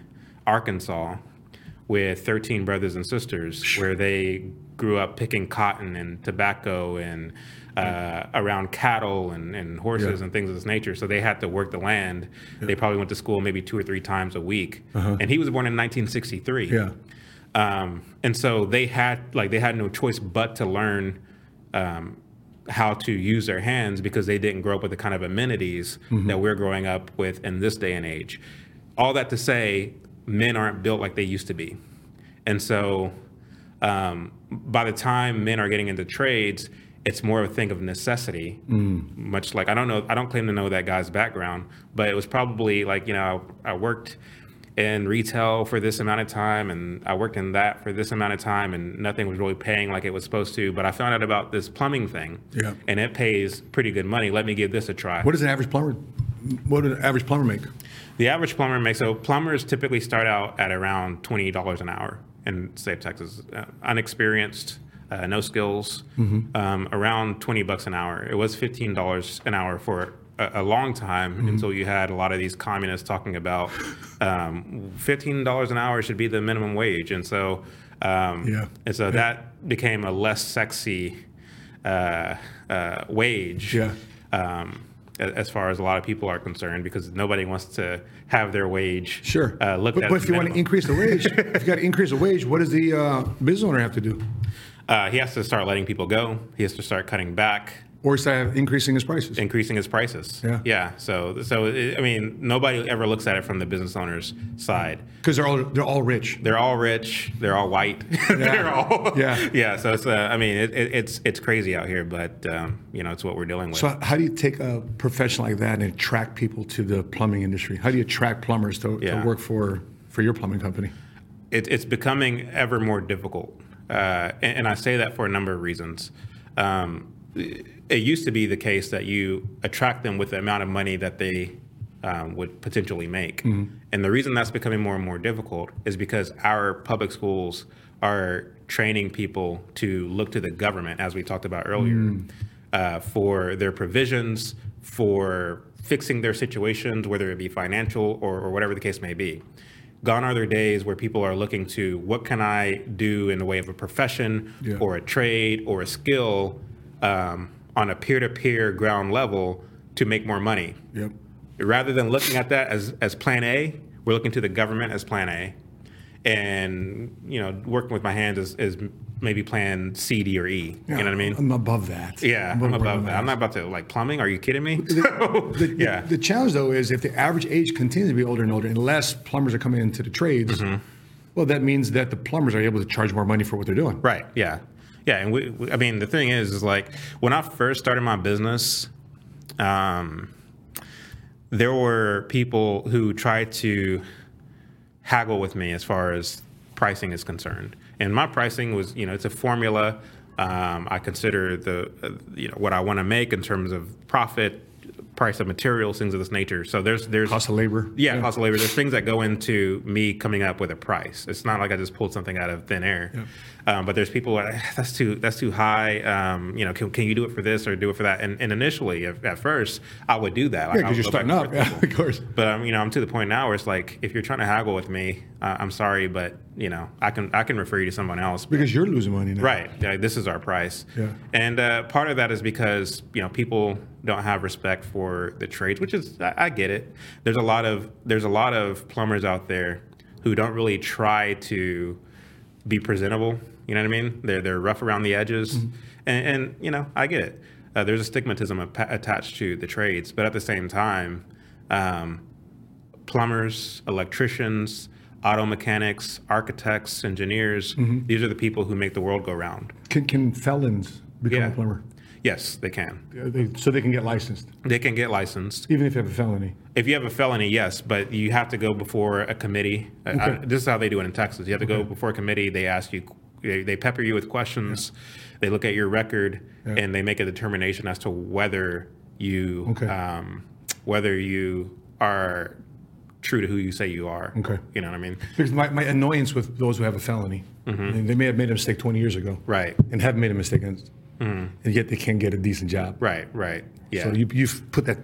Arkansas with 13 brothers and sisters, where they grew up picking cotton and tobacco and uh, around cattle and, and horses Yeah. and things of this nature. So they had to work the land. They probably went to school maybe two or three times a week. And he was born in 1963. Yeah. Um, and so they had like they had no choice but to learn um, how to use their hands because they didn't grow up with the kind of amenities that we're growing up with in this day and age. All that to say, men aren't built like they used to be, and so um, by the time men are getting into trades, it's more of a thing of necessity. Mm. Much like I don't know, I don't claim to know that guy's background, but it was probably like you know I worked in retail for this amount of time and I worked in that for this amount of time and nothing was really paying like it was supposed to. But I found out about this plumbing thing Yeah. and it pays pretty good money. Let me give this a try. What does an average plumber? What does an average plumber make? The average plumber makes so plumbers typically start out at around twenty dollars an hour in state of Texas, uh, unexperienced, uh, no skills, um, around twenty bucks an hour. It was fifteen dollars an hour for a, a long time until you had a lot of these communists talking about um, fifteen dollars an hour should be the minimum wage, and so um, Yeah. and so that became a less sexy uh, uh, wage Yeah. um, as far as a lot of people are concerned, because nobody wants to have their wage Sure. uh, looked but, at. but if you want to increase the wage, if you got to increase the wage, what does the uh, business owner have to do? uh, he has to start letting people go. He has to start cutting back, Or is that increasing his prices? increasing his prices. Yeah. yeah. So, so it, I mean, nobody ever looks at it from the business owner's side. Because they're all they're all rich. They're all rich. They're all white. they're all Yeah. yeah. So it's uh, I mean it, it, it's it's crazy out here, but um, you know it's what we're dealing with. So how do you take a profession like that and attract people to the plumbing industry? How do you attract plumbers to, Yeah. to work for for your plumbing company? it, it's becoming ever more difficult. Uh, and, and I say that for a number of reasons. Um, it used to be the case that you attract them with the amount of money that they um, would potentially make. And the reason that's becoming more and more difficult is because our public schools are training people to look to the government, as we talked about earlier, uh, for their provisions, for fixing their situations, whether it be financial or, or whatever the case may be gone are their days where people are looking to what can I do in the way of a profession Yeah. or a trade or a skill um, on a peer-to-peer ground level to make more money. Yep. Rather than looking at that as, as plan A, we're looking to the government as plan A. And, you know, working with my hands is, is maybe plan C, D, or E. You know what I mean? I'm above that. yeah, I'm working above that. I'm not about to like plumbing. Are you kidding me? So, The, yeah. the challenge, though, is if the average age continues to be older and older, and less plumbers are coming into the trades, Mm-hmm. well, that means that the plumbers are able to charge more money for what they're doing. Right. Yeah. Yeah. And we, we, I mean, the thing is, is like when I first started my business, um, there were people who tried to haggle with me as far as pricing is concerned. And my pricing was, you know, it's a formula. Um, I consider the, uh, you know, what I want to make in terms of profit, price of materials, things of this nature. So there's, there's Cost of labor. yeah, cost of labor. There's things that go into me coming up with a price. It's not like I just pulled something out of thin air. Um, but there's people "Ah, that's too that's too high. Um, you know, can, can you do it for this or do it for that? And, and initially, at, at first, I would do that. Like, Yeah, because you're starting up. Yeah, of course. But um, you know, I'm to the point now where it's like, if you're trying to haggle with me, uh, I'm sorry, but you know, I can I can refer you to someone else. Because you're losing money now. Right. Yeah, this is our price. Yeah. And uh, part of that is because you know people don't have respect for the trades, which is I, I get it. There's a lot of there's a lot of plumbers out there who don't really try to be presentable You know what I mean? They're they're rough around the edges, Mm-hmm. and, and you know I get it. Uh, there's a stigmatism apa- attached to the trades, but at the same time, um, plumbers, electricians, auto mechanics, architects, engineers. Mm-hmm. These are the people who make the world go round. Can, can felons become Yeah. a plumber? Yes, they can. They- so they can get licensed, They can get licensed. even if they have a felony. If you have a felony, yes, but you have to go before a committee. Uh, I- this is how they do it in Texas. You have to go before a committee. They ask you, they, they pepper you with questions. They look at your record Yeah. and they make a determination as to whether you, Okay. um, whether you are true to who you say you are. Okay. You know what I mean? Because my, my annoyance with those who have a felony, and they may have made a mistake 20 years ago, Mm-hmm. Right. and haven't made a mistake, and, and yet they can't get a decent job. Right. Right. Yeah. So you, you've put that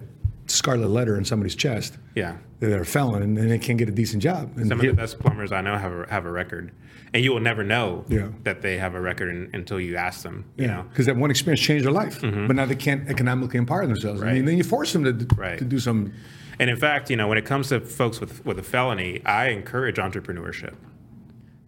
scarlet letter in somebody's chest yeah. they're a felon and, and they can't get a decent job. And Some of the best plumbers I know have a, have a record, and you will never know Yeah. that they have a record un- until you ask them. You yeah, because that one experience changed their life, but now they can't economically empower themselves. I mean, then you force them to, Right. to do some. And in fact, you know, when it comes to folks with with a felony, I encourage entrepreneurship.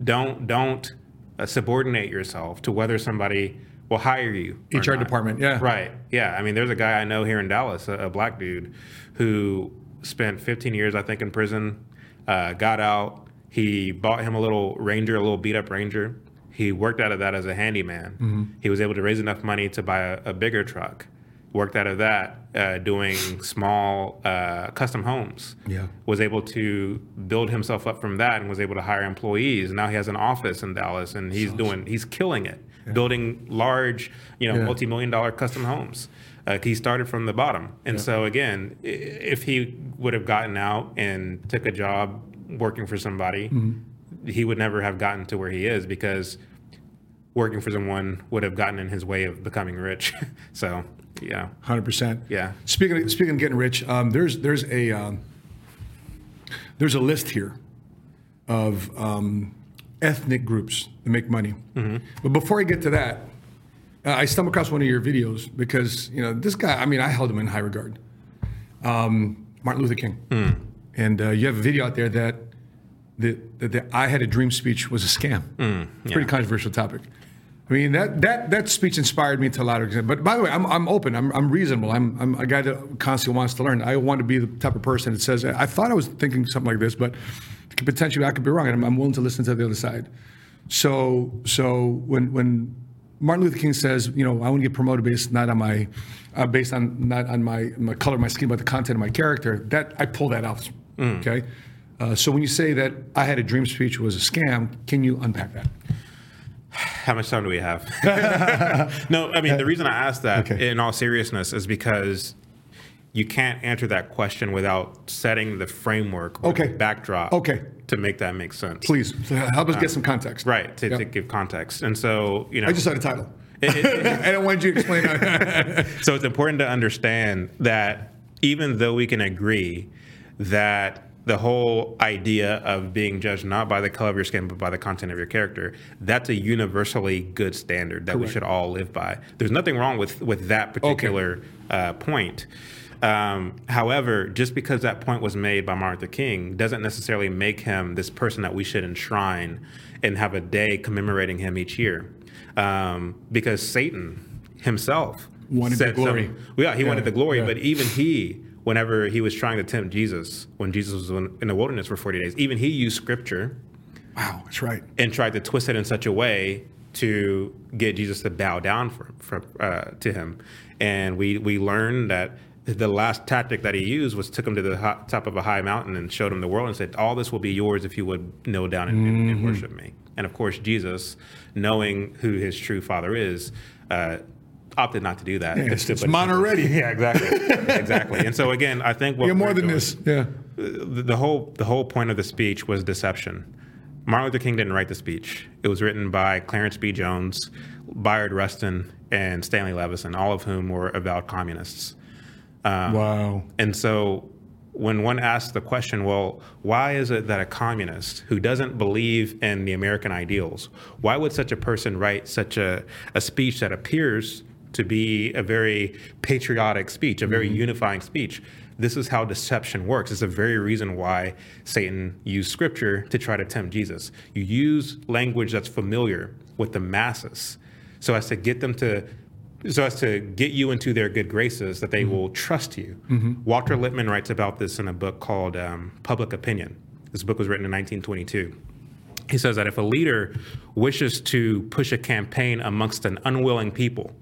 Don't don't uh, subordinate yourself to whether somebody will hire you. HR not. department, yeah. Right. Yeah. I mean, there's a guy I know here in Dallas, a, a black dude, who spent 15 years, I think, in prison. Uh, got out. He bought him a little Ranger, a little beat up Ranger. He worked out of that as a handyman. Mm-hmm. He was able to raise enough money to buy a, a bigger truck. Worked out of that uh, doing small uh, custom homes Yeah. was able to build himself up from that and was able to hire employees. Now he has an office in Dallas and he's doing he's killing it, building large, you know, Yeah. multi-million dollar custom homes. Uh, he started from the bottom, and so again, if he would have gotten out and took a job working for somebody, Mm-hmm. he would never have gotten to where he is because working for someone would have gotten in his way of becoming rich. so, yeah, Hundred percent. Yeah. Speaking of, speaking of getting rich, um, there's there's a um, there's a list here of um, ethnic groups that make money. But before I get to that, uh, I stumbled across one of your videos because you know this guy. I mean, I held him in high regard. Um, Martin Luther King, and uh, you have a video out there that the, that the "I had a dream" speech was a scam. It's a pretty controversial topic. I mean that that that speech inspired me to a lot of extent. But by the way, I'm I'm open. I'm I'm reasonable. I'm I'm a guy that constantly wants to learn. I want to be the type of person that says, I thought I was thinking something like this, but potentially I could be wrong, and I'm, I'm willing to listen to the other side. So so when when Martin Luther King says, you know, I want to get promoted based not on my uh, based on not on my my color of my skin, but the content of my character. That I pull that out. Okay. Uh, so when you say that I had a dream speech was a scam, can you unpack that? How much time do we have? no, I mean the reason I asked that, Okay. in all seriousness, is because you can't answer that question without setting the framework or Okay. the backdrop Okay. to make that make sense. Please help us get uh, some context. Right, to, Yeah. to give context. And so, you know, I just saw the title. it- it- I don't want you to explain. that. so it's important to understand that even though we can agree that the whole idea of being judged not by the color of your skin but by the content of your character that's a universally good standard that we should all live by there's nothing wrong with with that particular uh, point um, however, just because that point was made by Martin Luther King doesn't necessarily make him this person that we should enshrine and have a day commemorating him each year. Um, because Satan himself Wanted the glory. some- yeah, he Yeah, wanted the glory, yeah. but even he, whenever he was trying to tempt Jesus, when Jesus was in the wilderness for 40 days, even he used scripture wow, that's right. and tried to twist it in such a way to get Jesus to bow down for, for uh, to him. And we we learned that the last tactic that he used was took him to the top of a high mountain and showed him the world and said, "All this will be yours if you would kneel down and, and- Mm-hmm. and worship me." And of course, Jesus, knowing who his true Father is. Uh, opted not to do that. it's- To it's it already. Yeah, exactly, exactly. And so again, I think what You're more than doing- this. Yeah. the, the whole the whole point of the speech was deception. Martin Luther King didn't write the speech. It was written by Clarence B. Jones, Bayard Rustin, and Stanley Levison, all of whom were avowed communists. Um, wow. And so when one asks the question, well, why is it that a communist who doesn't believe in the American ideals, why would such a person write such a, a speech that appears to be a very patriotic speech, a very mm-hmm. unifying speech? This is how deception works. It's the very reason why Satan used scripture to try to tempt Jesus. You use language that's familiar with the masses so as to get them to so as to get you into their good graces that they mm-hmm. will trust you. Mm-hmm. Walter Lippmann writes about this in a book called um, Public Opinion. This book was written in 1922. He says that if a leader wishes to push a campaign amongst an unwilling people,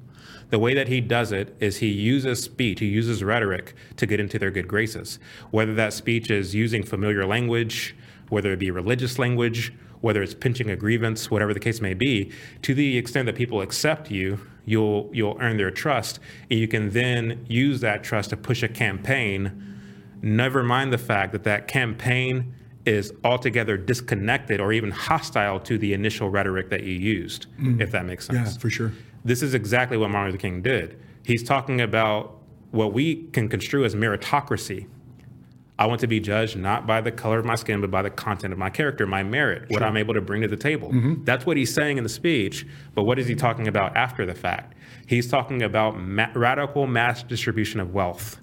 the way that he does it is he uses speech, he uses rhetoric to get into their good graces. Whether that speech is using familiar language, whether it be religious language, whether it's pinching a grievance, whatever the case may be, to the extent that people accept you, you'll you'll earn their trust, and you can then use that trust to push a campaign. Never mind the fact that that campaign is altogether disconnected or even hostile to the initial rhetoric that you used, mm. if that makes sense. Yeah, for sure. This is exactly what Martin Luther King did. He's talking about what we can construe as meritocracy. I want to be judged not by the color of my skin, but by the content of my character, my merit, what I'm able to bring to the table. That's what he's saying in the speech. But what is he talking about after the fact? He's talking about ma- radical mass distribution of wealth.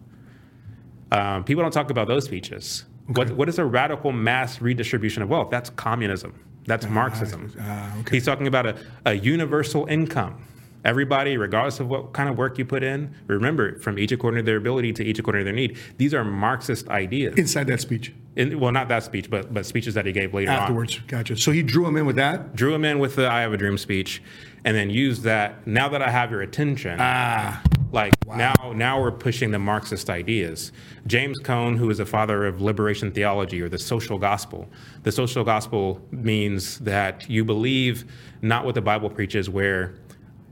Um, people don't talk about those speeches. What, what is a radical mass redistribution of wealth? That's communism. That's Marxism. ah, okay. He's talking about a, a universal income. Everybody, regardless of what kind of work you put in, remember, from each according to their ability to each according to their need. These are Marxist ideas. Inside that speech In, well, not that speech, but but speeches that he gave later on afterwards. Gotcha. So he drew him in with that. drew him in with the I Have a Dream speech, and then used that. Now that I have your attention, Ah, like now, now we're pushing the Marxist ideas. James Cone, who is the father of liberation theology or the social gospel, the social gospel means that you believe not what the Bible preaches, where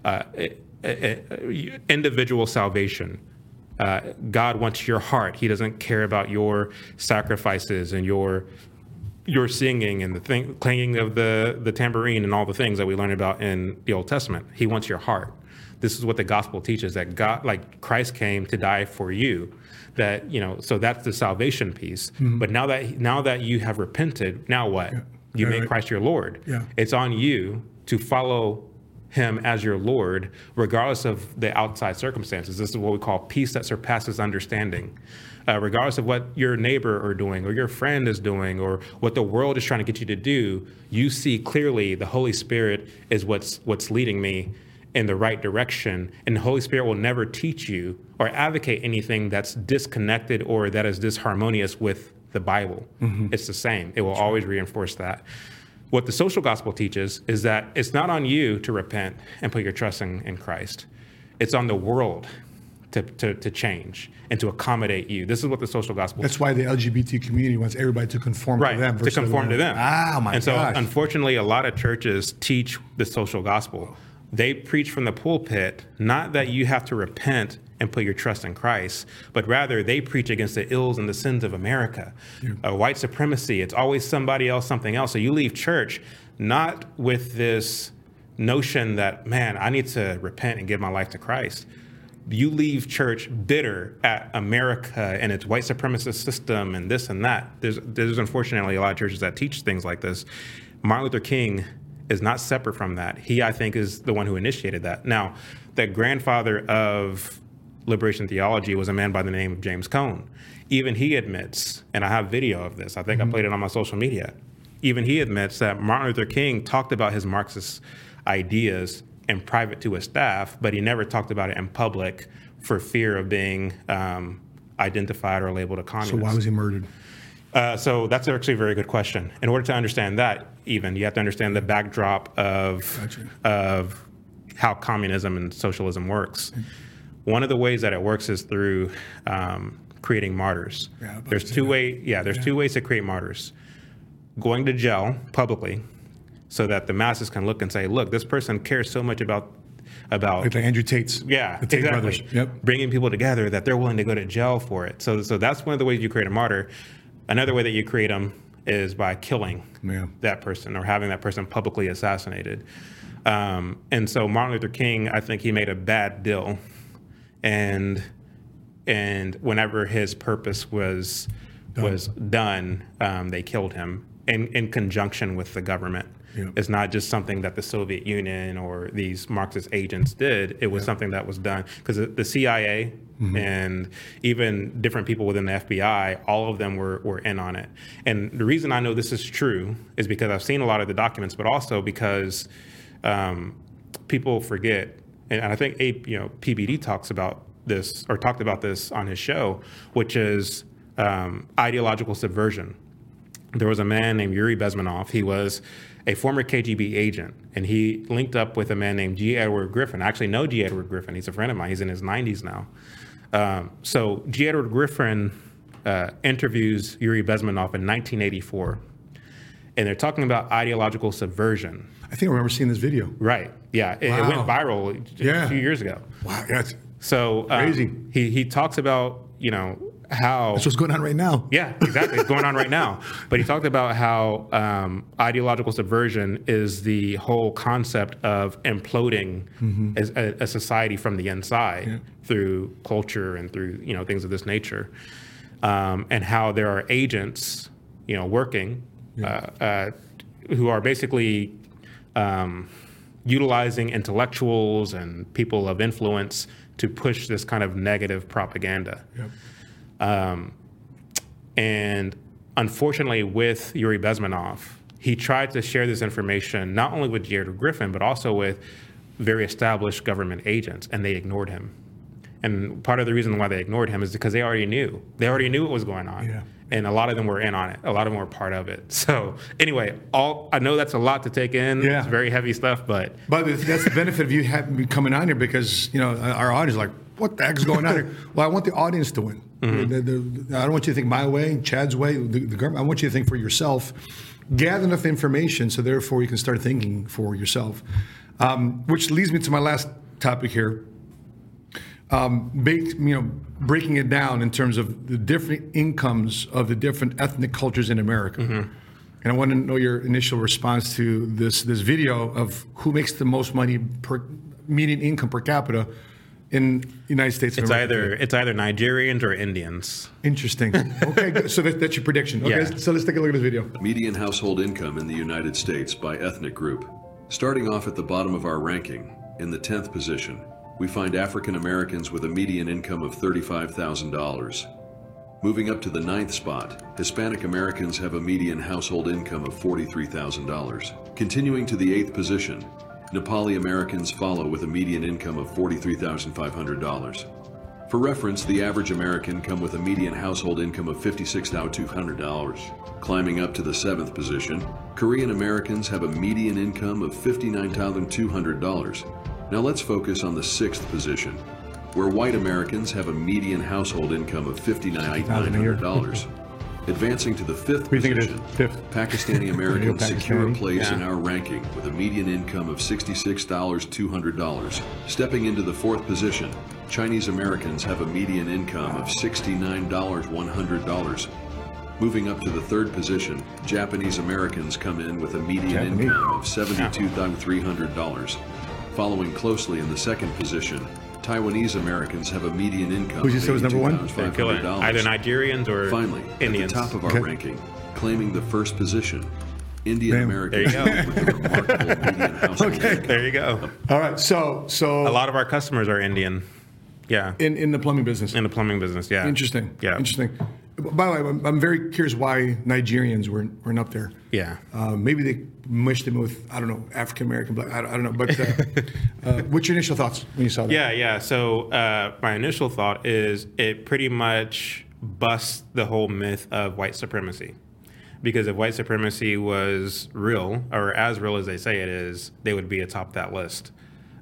uh, individual salvation. Uh, God wants your heart. He doesn't care about your sacrifices and your your singing and the thing, clanging of the, the tambourine and all the things that we learn about in the Old Testament. He wants your heart. This is what the gospel teaches that God, like Christ came to die for you. That, you know, so that's the salvation piece. But now that, now that you have repented, now what? You Yeah, make right. Christ your Lord. Yeah. It's on you to follow him as your Lord, regardless of the outside circumstances. This is what we call peace that surpasses understanding. Uh, regardless of what your neighbor are doing or your friend is doing or what the world is trying to get you to do, you see clearly the Holy Spirit is what's what's leading me in the right direction. And the Holy Spirit will never teach you or advocate anything that's disconnected or that is disharmonious with the Bible. It's the same. It will always reinforce that. What the social gospel teaches is that it's not on you to repent and put your trust in, in Christ. It's on the world to, to, to change and to accommodate you. This is what the social gospel that's why the LGBT community wants everybody to conform right to them. to conform to them. Ah, my and so, gosh. unfortunately, a lot of churches teach the social gospel. They preach from the pulpit not that you have to repent and put your trust in Christ, but rather they preach against the ills and the sins of America, uh, white supremacy. It's always somebody else, something else. So you leave church not with this notion that man, I need to repent and give my life to Christ you leave church bitter at America and its white supremacist system and this and that. There's, there's unfortunately a lot of churches that teach things like this. Martin Luther King is not separate from that. He, I think, is the one who initiated that. Now, the grandfather of liberation theology was a man by the name of James Cone. Even he admits, and I have video of this, I think I played it on my social media. Even he admits that Martin Luther King talked about his Marxist ideas in private to his staff, but he never talked about it in public for fear of being um, identified or labeled a communist. so why was he murdered? Uh, so that's actually a very good question. In order to understand that, even you have to understand the backdrop of Gotcha. of how communism and socialism works. One of the ways that it works is through um, creating martyrs. Yeah, I was about there's two that. way yeah there's two ways to create martyrs. Going to jail publicly, so that the masses can look and say, look, this person cares so much about about Like the Andrew Tate's. yeah, the Tate exactly. brothers. Yep. Bringing people together that they're willing to go to jail for it. So, so that's one of the ways you create a martyr. Another way that you create them is by killing Yeah. that person or having that person publicly assassinated. Um, and so Martin Luther King, I think he made a bad deal, and and whenever his purpose was was done, um, they killed him in in conjunction with the government. It's not just something that the Soviet Union or these Marxist agents did. It was something that was done because the, the CIA Mm-hmm. and even different people within the FBI, all of them were, were in on it. And the reason I know this is true is because I've seen a lot of the documents, but also because um, people forget, and I think Ape, you know, PBD talks about this or talked about this on his show, which is um, ideological subversion. There was a man named Yuri Bezmenov. He was a former KGB agent, and he linked up with a man named G. Edward Griffin. I actually know G. Edward Griffin. He's a friend of mine. He's in his 90s now. Um, so G. Edward Griffin uh, interviews Yuri Bezmenov in 1984, and they're talking about ideological subversion. I think I remember seeing this video. Right. Yeah. It, it went viral a few years ago. Wow, that's, So um, Crazy. He he talks about you know how that's what's going on right now. yeah, exactly. It's going on right now. But he talked about how um, ideological subversion is the whole concept of imploding as a, a society from the inside through culture and through you know things of this nature, um, and how there are agents, you know, working uh, uh, who are basically um, utilizing intellectuals and people of influence to push this kind of negative propaganda. Um, and unfortunately, with Yuri Bezmenov, he tried to share this information not only with Jared Griffin, but also with very established government agents, and they ignored him. And part of the reason why they ignored him is because they already knew. They already knew what was going on. Yeah. And a lot of them were in on it. A lot of them were part of it. So anyway, all I know that's a lot to take in. Yeah. It's very heavy stuff, but But that's the benefit of you having me coming on here because you know our audience is like, what the heck's going on here? Well, I want the audience to win. Mm-hmm. The- the- I don't want you to think my way, Chad's way, the, the government. I want you to think for yourself. Gather enough information so therefore you can start thinking for yourself. Um, which leads me to my last topic here. Um, bake, you know, breaking it down in terms of the different incomes of the different ethnic cultures in America. Mm-hmm. And I want to know your initial response to this this video of who makes the most money per median income per capita in the United States. Of it's America either it's either Nigerians or Indians. interesting. Okay, so that, that's your prediction. Okay, Yeah. so let's take a look at this video. Median household income in the United States by ethnic group. Starting off at the bottom of our ranking, in the 10th position, we find African Americans with a median income of $35,000. Moving up to the ninth spot, Hispanic Americans have a median household income of $43,000. Continuing to the eighth position, Nepali Americans follow with a median income of $43,500. For reference, the average American come with a median household income of $56,200. Climbing up to the seventh position, Korean Americans have a median income of $59,200. Now let's focus on the sixth position, where white Americans have a median household income of $59,900. Advancing to the fifth think position, Fifth. Pakistani Americans secure a place in our ranking with a median income of $66,200. Stepping into the fourth position, Chinese Americans have a median income of $69,100. Moving up to the third position, Japanese Americans come in with a median Japanese. income of $72,300. Following closely in the second position, Taiwanese Americans have a median income Who'd you of say was number one? They're killing it. $82,500. Either Nigerians or Finally, Indians. at the top of our Okay. ranking, claiming the first position, Indian Damn. Americans There you go. with a remarkable median household Okay. income. There you go. All right, so so A lot of our customers are Indian. Yeah. in in the plumbing business. In the plumbing business. Yeah. Interesting. Yeah. Interesting. By the way, I'm, I'm very curious why Nigerians weren't, weren't up there. Yeah. Uh, maybe they mushed them with I don't know African American black. I don't, I don't know. But uh, uh, what's your initial thoughts when you saw that? Yeah, yeah. So uh, my initial thought is it pretty much busts the whole myth of white supremacy. Because if white supremacy was real, or as real as they say it is, they would be atop that list.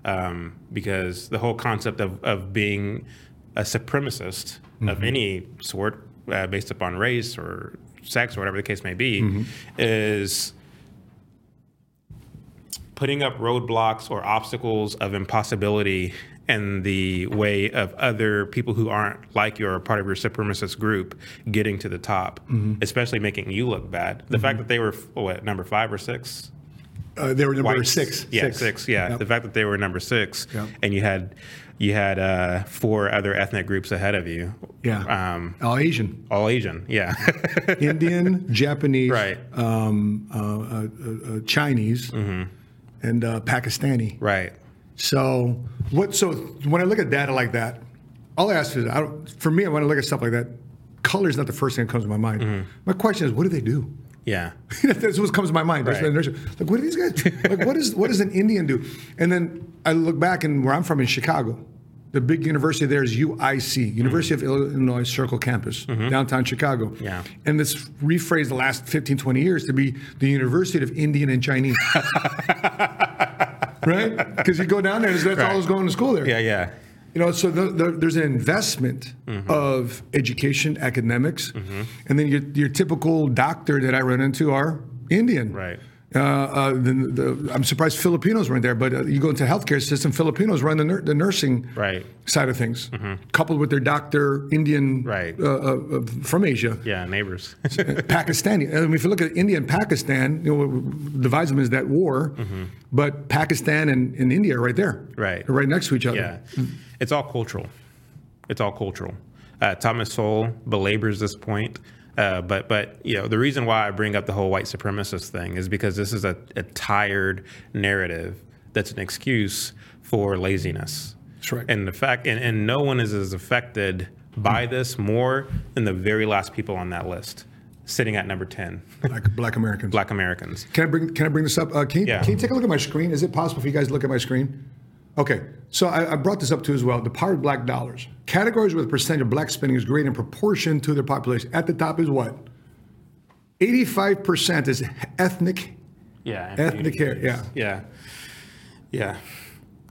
Um, because the whole concept of, of being a supremacist of any sort, uh, based upon race or sex or whatever the case may be, is putting up roadblocks or obstacles of impossibility in the way of other people who aren't like you or part of your supremacist group getting to the top, especially making you look bad. The fact that they were what number five or six Uh, they were number whites. six. Yeah, six. yeah, Yep. the fact that they were number six, Yep. and you had you had uh, four other ethnic groups ahead of you. Yeah. Um, All Asian, all Asian. Yeah. Indian, Japanese, Right. um, uh, uh, uh, uh, Chinese, and uh, Pakistani. right. So what? So when I look at data like that, all I ask is, I don't, for me, I when I look at stuff like that, color is not the first thing that comes to my mind. Mm-hmm. My question is, what do they do? Yeah. That's what comes to my mind. Right. Like, what do these guys? Like, what is what does an Indian do? And then I look back and where I'm from in Chicago, the big university there is UIC, University mm-hmm. of Illinois Circle Campus, mm-hmm. downtown Chicago. Yeah. And it's rephrased the last 15, 20 years to be the University of Indian and Chinese. right? Because you go down there, that's all who's going to school there. Yeah. Yeah. You know, so the, the, there's an investment Mm-hmm. of education, academics, and then your, your typical doctor that I run into are Indian. Right. Uh, uh, the, the, I'm surprised Filipinos weren't there, but uh, you go into healthcare system, Filipinos run the, nur- the nursing Right. side of things, coupled with their doctor, Indian Right. uh, uh, from Asia, Yeah. Neighbors. Pakistani. I mean, if you look at India and Pakistan, you know, what divides them is that war, but Pakistan and, and India are right there, Mm-hmm. Right. They're right next to each other. Yeah, it's all cultural. It's all cultural. Uh, Thomas Sowell belabors this point, uh, but but you know the reason why I bring up the whole white supremacist thing is because this is a, a tired narrative that's an excuse for laziness. That's right. And the fact, and, and no one is as affected by this more than the very last people on that list, sitting at number ten, Like black Americans. Black Americans. Can I bring Can I bring this up? Uh, can, you, Yeah. can you take a look at my screen? Is it possible for you guys to look at my screen? Okay, so I, I brought this up too as well. The power of black dollars. Categories where the percentage of black spending is great in proportion to their population. At the top is what? Eighty-five percent is ethnic. Yeah. Ethnic hair, communities. Yeah. Yeah.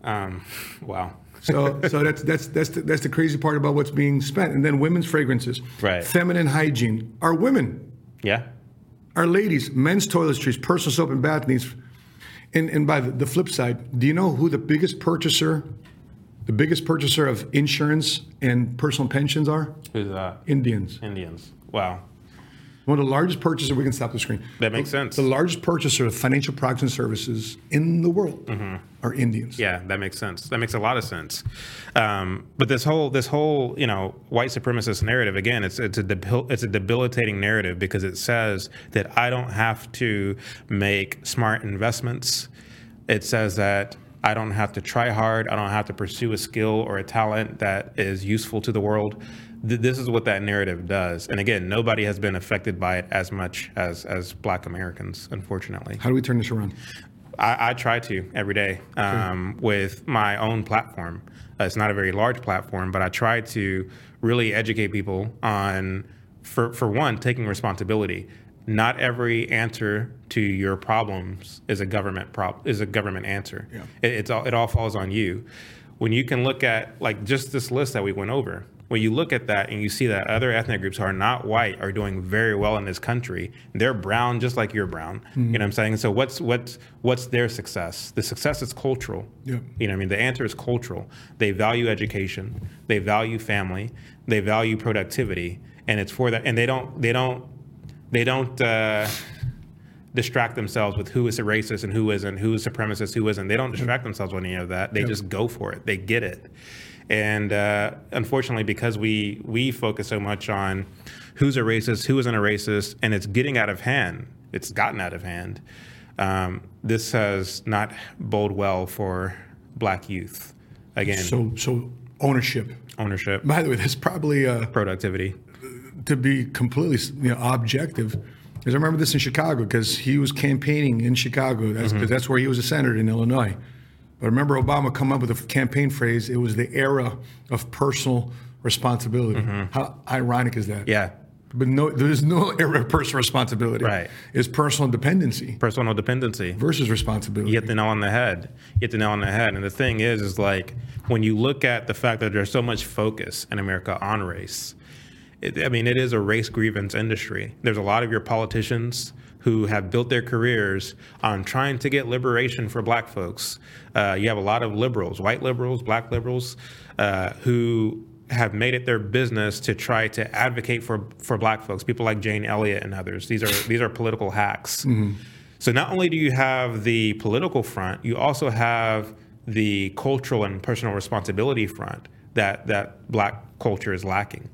Um, wow. So, so that's that's that's the, that's the crazy part about what's being spent. And then women's fragrances, Right. Feminine hygiene. Our women, Yeah. our ladies, men's toiletries, personal soap and bath needs. And, and by the, the flip side, do you know who the biggest purchaser, the biggest purchaser of insurance and personal pensions are? Who's that? Indians. Indians. Wow. One of the largest purchasers, we can stop the screen. That makes sense. The largest purchaser of financial products and services in the world are Indians. Mm-hmm. Yeah, that makes sense. That makes a lot of sense. Um, but this whole this whole you know white supremacist narrative again, it's it's a debil- it's a debilitating narrative because it says that I don't have to make smart investments. It says that I don't have to try hard. I don't have to pursue a skill or a talent that is useful to the world. Th- This is what that narrative does. And again, nobody has been affected by it as much as as Black Americans, unfortunately. How do we turn this around? I, I try to every day um, with my own platform. Uh, it's not a very large platform, but I try to really educate people on, for, for one, taking responsibility. Not every answer to your problems is a government prob- is a government answer. Yeah. It, it's all, it all falls on you. When you can look at like just this list that we went over, when you look at that and you see that other ethnic groups who are not white are doing very well in this country, they're brown just like you're brown. You know what I'm saying? So what's what's what's their success? The success is cultural. Yep. You know what I mean? The answer is cultural. They value education, they value family, they value productivity, and it's for that and they don't they don't they don't uh, distract themselves with who is a racist and who isn't, who is supremacist, who isn't. They don't distract themselves with any of that. They just go for it. They get it. And uh, unfortunately, because we we focus so much on who's a racist, who isn't a racist, and it's getting out of hand. It's gotten out of hand. Um, this has not bode well for black youth. Again, So, so ownership. ownership, By the way, that's probably uh, productivity. to be completely you know, objective. Because I remember this in Chicago because he was campaigning in Chicago. That's, 'cause that's where he was a senator in Illinois. But I remember Obama come up with a campaign phrase. It was the era of personal responsibility. Mm-hmm. How ironic is that? Yeah, But no, there's no era of personal responsibility. Right. It's personal dependency personal dependency. versus responsibility. You hit the nail on the head. You hit the nail on the head. And the thing is, is like when you look at the fact that there's so much focus in America on race, it, I mean, it is a race grievance industry. There's a lot of your politicians who have built their careers on trying to get liberation for black folks. Uh, you have a lot of liberals, white liberals, black liberals, uh, who have made it their business to try to advocate for, for black folks, people like Jane Elliott and others. These are these are political hacks. So not only do you have the political front, you also have the cultural and personal responsibility front that that black culture is lacking,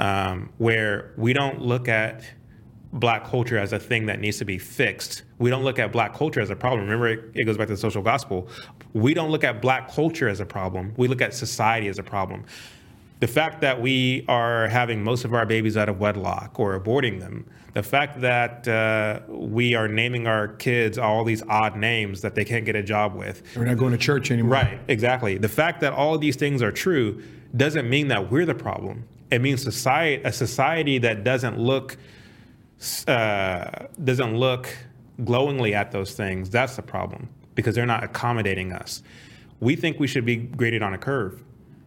um, where we don't look at black culture as a thing that needs to be fixed. We don't look at black culture as a problem. Remember, it, it goes back to the social gospel. We don't look at black culture as a problem. We look at society as a problem. The fact that we are having most of our babies out of wedlock or aborting them, the fact that uh, we are naming our kids all these odd names that they can't get a job with, We're not going to church anymore. Right, exactly. The fact that all of these things are true doesn't mean that we're the problem. It means society, a society that doesn't look uh, doesn't look glowingly at those things. That's the problem because they're not accommodating us. We think we should be graded on a curve.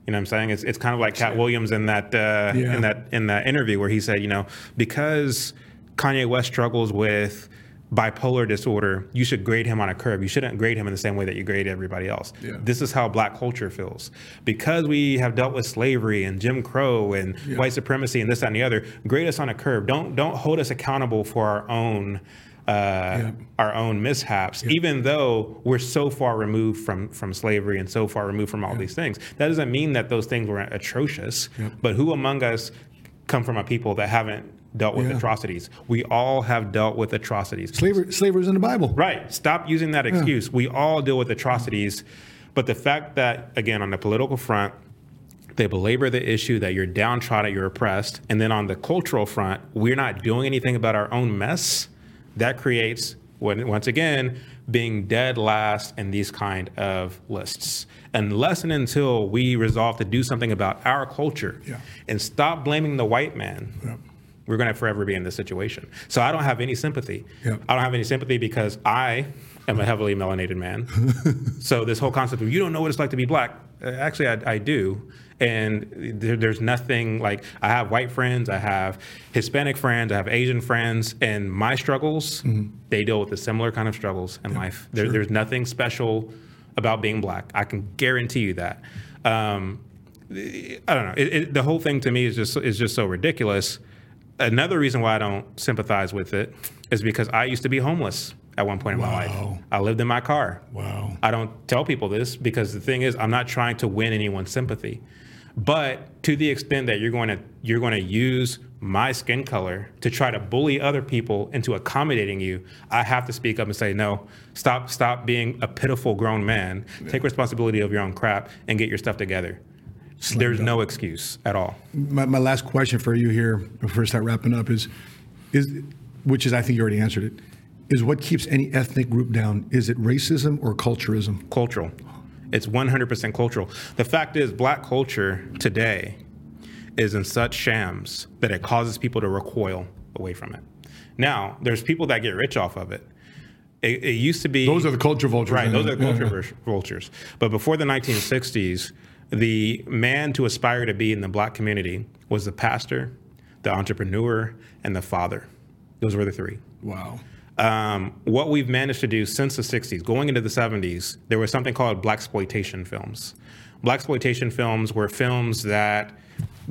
You know what I'm saying? It's, it's kind of like Katt Williams in that uh, Yeah. in that in that interview where he said, you know, because Kanye West struggles with bipolar disorder, you should grade him on a curve. You shouldn't grade him in the same way that you grade everybody else. Yeah. This is how black culture feels. Because we have dealt with slavery and Jim Crow and white supremacy and this, that, and the other, grade us on a curve. Don't don't hold us accountable for our own uh, our own mishaps, even though we're so far removed from from slavery and so far removed from all these things. That doesn't mean that those things were atrocious. But who among us come from a people that haven't dealt with Yeah. atrocities? We all have dealt with atrocities. Slavery, slavery is in the Bible. Right. Stop using that excuse. We all deal with atrocities. But the fact that, again, on the political front, they belabor the issue that you're downtrodden, you're oppressed. And then on the cultural front, we're not doing anything about our own mess. That creates, when, once again, being dead last in these kind of lists. Unless and until we resolve to do something about our culture Yeah. and stop blaming the white man, we're going to forever be in this situation. So I don't have any sympathy. I don't have any sympathy because I am a heavily melanated man. so this whole concept of you don't know what it's like to be black, uh, actually, I, I do. And there, there's nothing like I have white friends, I have Hispanic friends, I have Asian friends, and my struggles, they deal with the similar kind of struggles in life. There, There's nothing special about being black. I can guarantee you that. Um, I don't know. It, it, the whole thing to me is just is just so ridiculous. Another reason why I don't sympathize with it is because I used to be homeless at one point in my life. I lived in my car. Wow. I don't tell people this because the thing is, I'm not trying to win anyone's sympathy. But to the extent that you're going to you're going to use my skin color to try to bully other people into accommodating you, I have to speak up and say no. Stop stop being a pitiful grown man. Take responsibility of your own crap and get your stuff together. There's no excuse at all. My, my last question for you here before I start wrapping up is, is which is I think you already answered it, is what keeps any ethnic group down? Is it racism or culturism? cultural. It's 100% cultural. The fact is, black culture today is in such shams that it causes people to recoil away from it. Now, there's people that get rich off of it. It, it used to be Those are the culture vultures. Right, those are the culture yeah. vultures. But before the 1960s, the man to aspire to be in the black community was the pastor, the entrepreneur, and the father. Those were the three Wow. um, what we've managed to do since the 60s, going into the 70s, there was something called black exploitation films. Black exploitation films were films that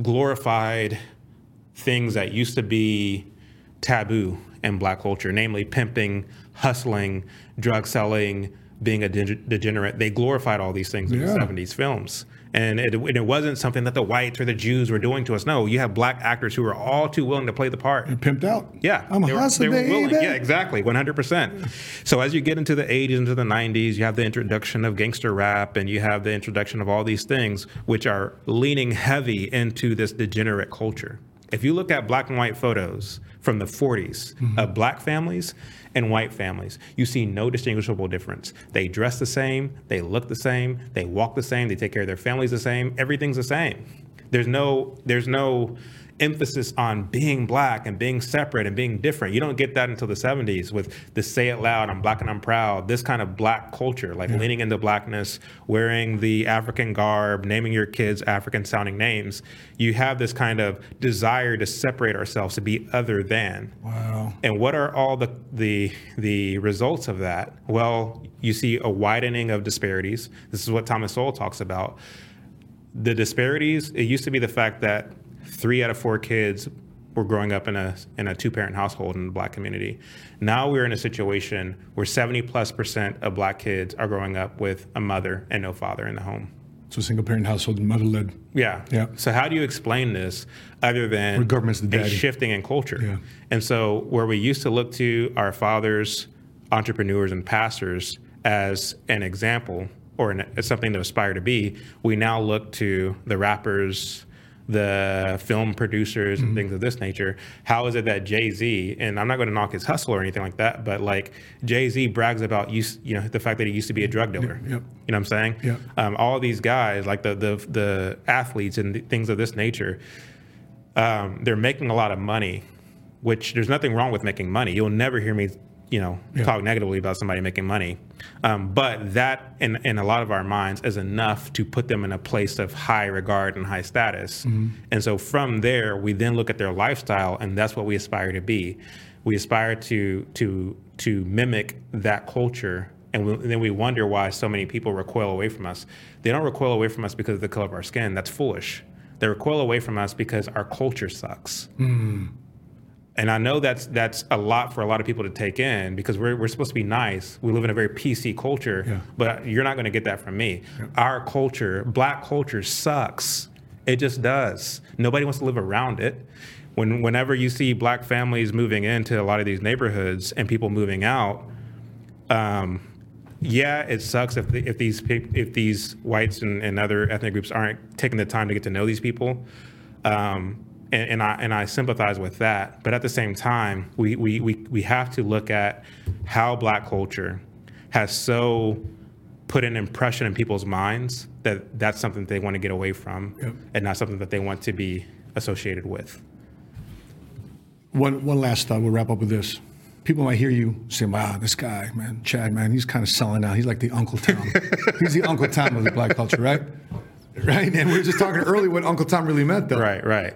glorified things that used to be taboo in black culture, namely pimping, hustling, drug selling, being a dege- degenerate. They glorified all these things in Yeah. the 70s films. And it, and it wasn't something that the whites or the Jews were doing to us. No, you have black actors who are all too willing to play the part. Pimped out. Yeah, I'm a they were- hustler, they were willing. Yeah, exactly, one hundred percent. So as you get into the '80s, into the '90s, you have the introduction of gangster rap, and you have the introduction of all these things, which are leaning heavy into this degenerate culture. If you look at black and white photos from the 40s of black families and white families, you see no distinguishable difference. They dress the same, they look the same, they walk the same, they take care of their families the same. Everything's the same. There's no there's no emphasis on being black and being separate and being different. You don't get that until the 70s with the say it loud, I'm black and I'm proud, this kind of black culture, like leaning into blackness, wearing the African garb, naming your kids African sounding names. You have this kind of desire to separate ourselves, to be other than. Wow. And what are all the, the the results of that? Well, you see a widening of disparities. This is what Thomas Sowell talks about. The disparities, it used to be the fact that three out of four kids were growing up in a in a two parent household in the black community. Now we're in a situation where 70 plus percent of black kids are growing up with a mother and no father in the home. So single parent household, mother led. Yeah. Yeah. So how do you explain this other than Where government's the a daddy. shifting in culture? Yeah. And so where we used to look to our fathers, entrepreneurs, and pastors as an example or an, as something to aspire to be, we now look to the rappers, the film producers, Mm-hmm. and things of this nature. How is it that Jay Z, and I'm not going to knock his hustle or anything like that, but like Jay Z brags about use, you know, the fact that he used to be a drug dealer. Yep. You know what I'm saying? Yeah. Um, all these guys, like the the the athletes and the things of this nature, um, they're making a lot of money, which there's nothing wrong with making money. You'll never hear me, you know, Yeah. talk negatively about somebody making money. Um, but that, in in a lot of our minds, is enough to put them in a place of high regard and high status. And so from there, we then look at their lifestyle, and that's what we aspire to be. We aspire to to to mimic that culture and, we, and then we wonder why so many people recoil away from us. They don't recoil away from us because of the color of our skin. That's foolish. They recoil away from us because our culture sucks. And I know that's that's a lot for a lot of people to take in because we're, we're supposed to be nice. We live in a very PC culture, Yeah. but you're not going to get that from me. Our culture, black culture, sucks. It just does. Nobody wants to live around it. When whenever you see black families moving into a lot of these neighborhoods and people moving out, um, yeah, it sucks if, the, if these if these whites and, and other ethnic groups aren't taking the time to get to know these people, um, and, and I and I sympathize with that. But at the same time, we, we we we have to look at how Black culture has so put an impression in people's minds that that's something they want to get away from, Yep. and not something that they want to be associated with. One one last thought. We'll wrap up with this. People might hear you say, "Wow, this guy, man, Chad, man, he's kind of selling out. He's like the Uncle Tom. he's the Uncle Tom of the black culture, right? Right." And we were just talking earlier what Uncle Tom really meant, though. Right, right.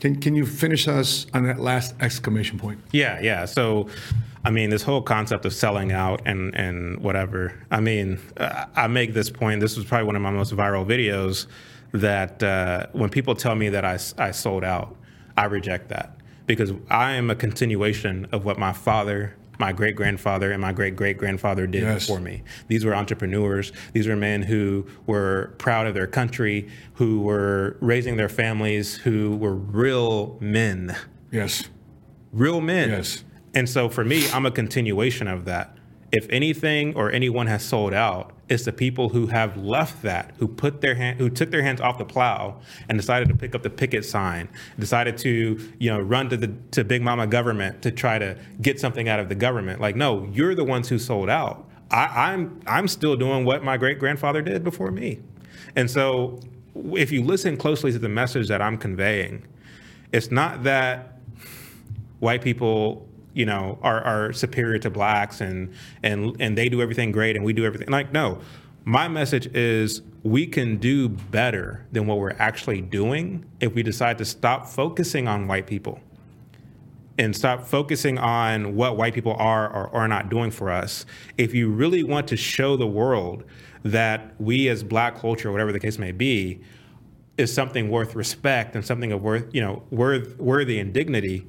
Can Can you finish us on that last exclamation point? Yeah, yeah. So, I mean, this whole concept of selling out and and whatever. I mean, uh, I make this point. This was probably one of my most viral videos. That uh, when people tell me that I, I sold out, I reject that because I am a continuation of what my father. My great grandfather and my great great grandfather did Yes. before me. These were entrepreneurs. These were men who were proud of their country, who were raising their families, who were real men Yes. real men. Yes. And so for me, I'm a continuation of that. If anything or anyone has sold out, it's the people who have left that, who put their hand, who took their hands off the plow and decided to pick up the picket sign, decided to you know run to the to big mama government to try to get something out of the government. Like, no, you're the ones who sold out. I, I'm I'm still doing what my great grandfather did before me, and so if you listen closely to the message that I'm conveying, it's not that white people you know are, are superior to blacks and and and they do everything great and we do everything like no my message is we can do better than what we're actually doing if we decide to stop focusing on white people and stop focusing on what white people are or are not doing for us. If you really want to show the world that we as black culture, whatever the case may be, is something worth respect and something of worth, you know, worth worthy and dignity,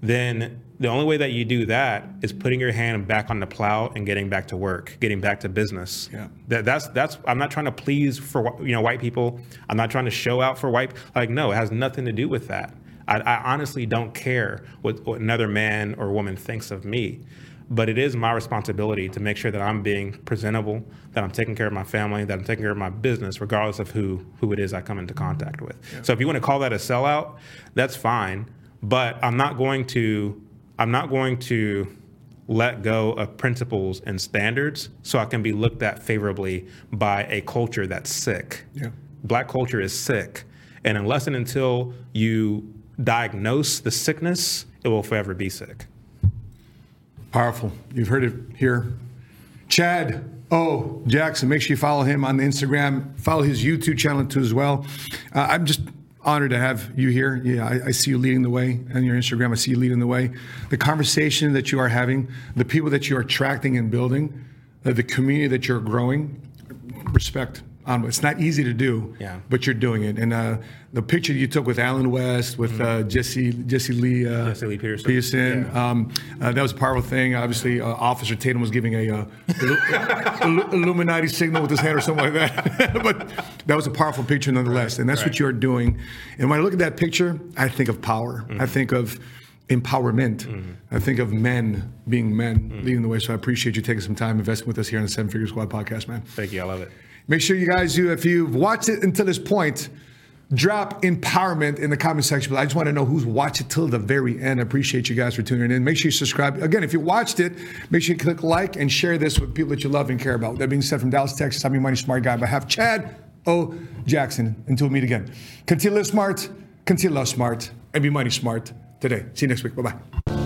then the only way that you do that is putting your hand back on the plow and getting back to work, getting back to business. Yeah. That, that's that's. I'm not trying to please for you know white people. I'm not trying to show out for white. Like no, it has nothing to do with that. I, I honestly don't care what, what another man or woman thinks of me, but it is my responsibility to make sure that I'm being presentable, that I'm taking care of my family, that I'm taking care of my business, regardless of who who it is I come into contact with. So if you want to call that a sellout, that's fine. But I'm not going to I'm not going to let go of principles and standards so I can be looked at favorably by a culture that's sick. Yeah. Black culture is sick. And unless and until you diagnose the sickness, it will forever be sick. Powerful. You've heard it here. Chad O. Jackson, make sure you follow him on the Instagram. Follow his YouTube channel too as well. Uh, I'm just honored to have you here. Yeah, I, I see you leading the way on your Instagram. I see you leading the way. The conversation that you are having, the people that you are attracting and building, uh, the community that you're growing. Respect Um, it's not easy to do, Yeah. but you're doing it. And uh, the picture you took with Allen West, with uh, Jesse Jesse Lee, uh, Mm-hmm. Jesse Lee Peterson. Peterson Yeah. um, uh, that was a powerful thing. Obviously, uh, Officer Tatum was giving a uh, Illu- Illu- Illuminati signal with his hand or something like that. but that was a powerful picture nonetheless. and that's what you're doing. And when I look at that picture, I think of power. I think of empowerment. I think of men being men, leading the way. So I appreciate you taking some time investing with us here on the Seven Figure Squad podcast, man. Thank you. I love it. Make sure you guys do, if you've watched it until this point, drop empowerment in the comment section. But I just want to know who's watched it till the very end. I appreciate you guys for tuning in. Make sure you subscribe. Again, if you watched it, make sure you click like and share this with people that you love and care about. That being said, from Dallas, Texas, I'm your money smart guy. But have Chad O. Jackson. Until we meet again. Continue to live smart, continue to love smart, and be money smart today. See you next week. Bye bye.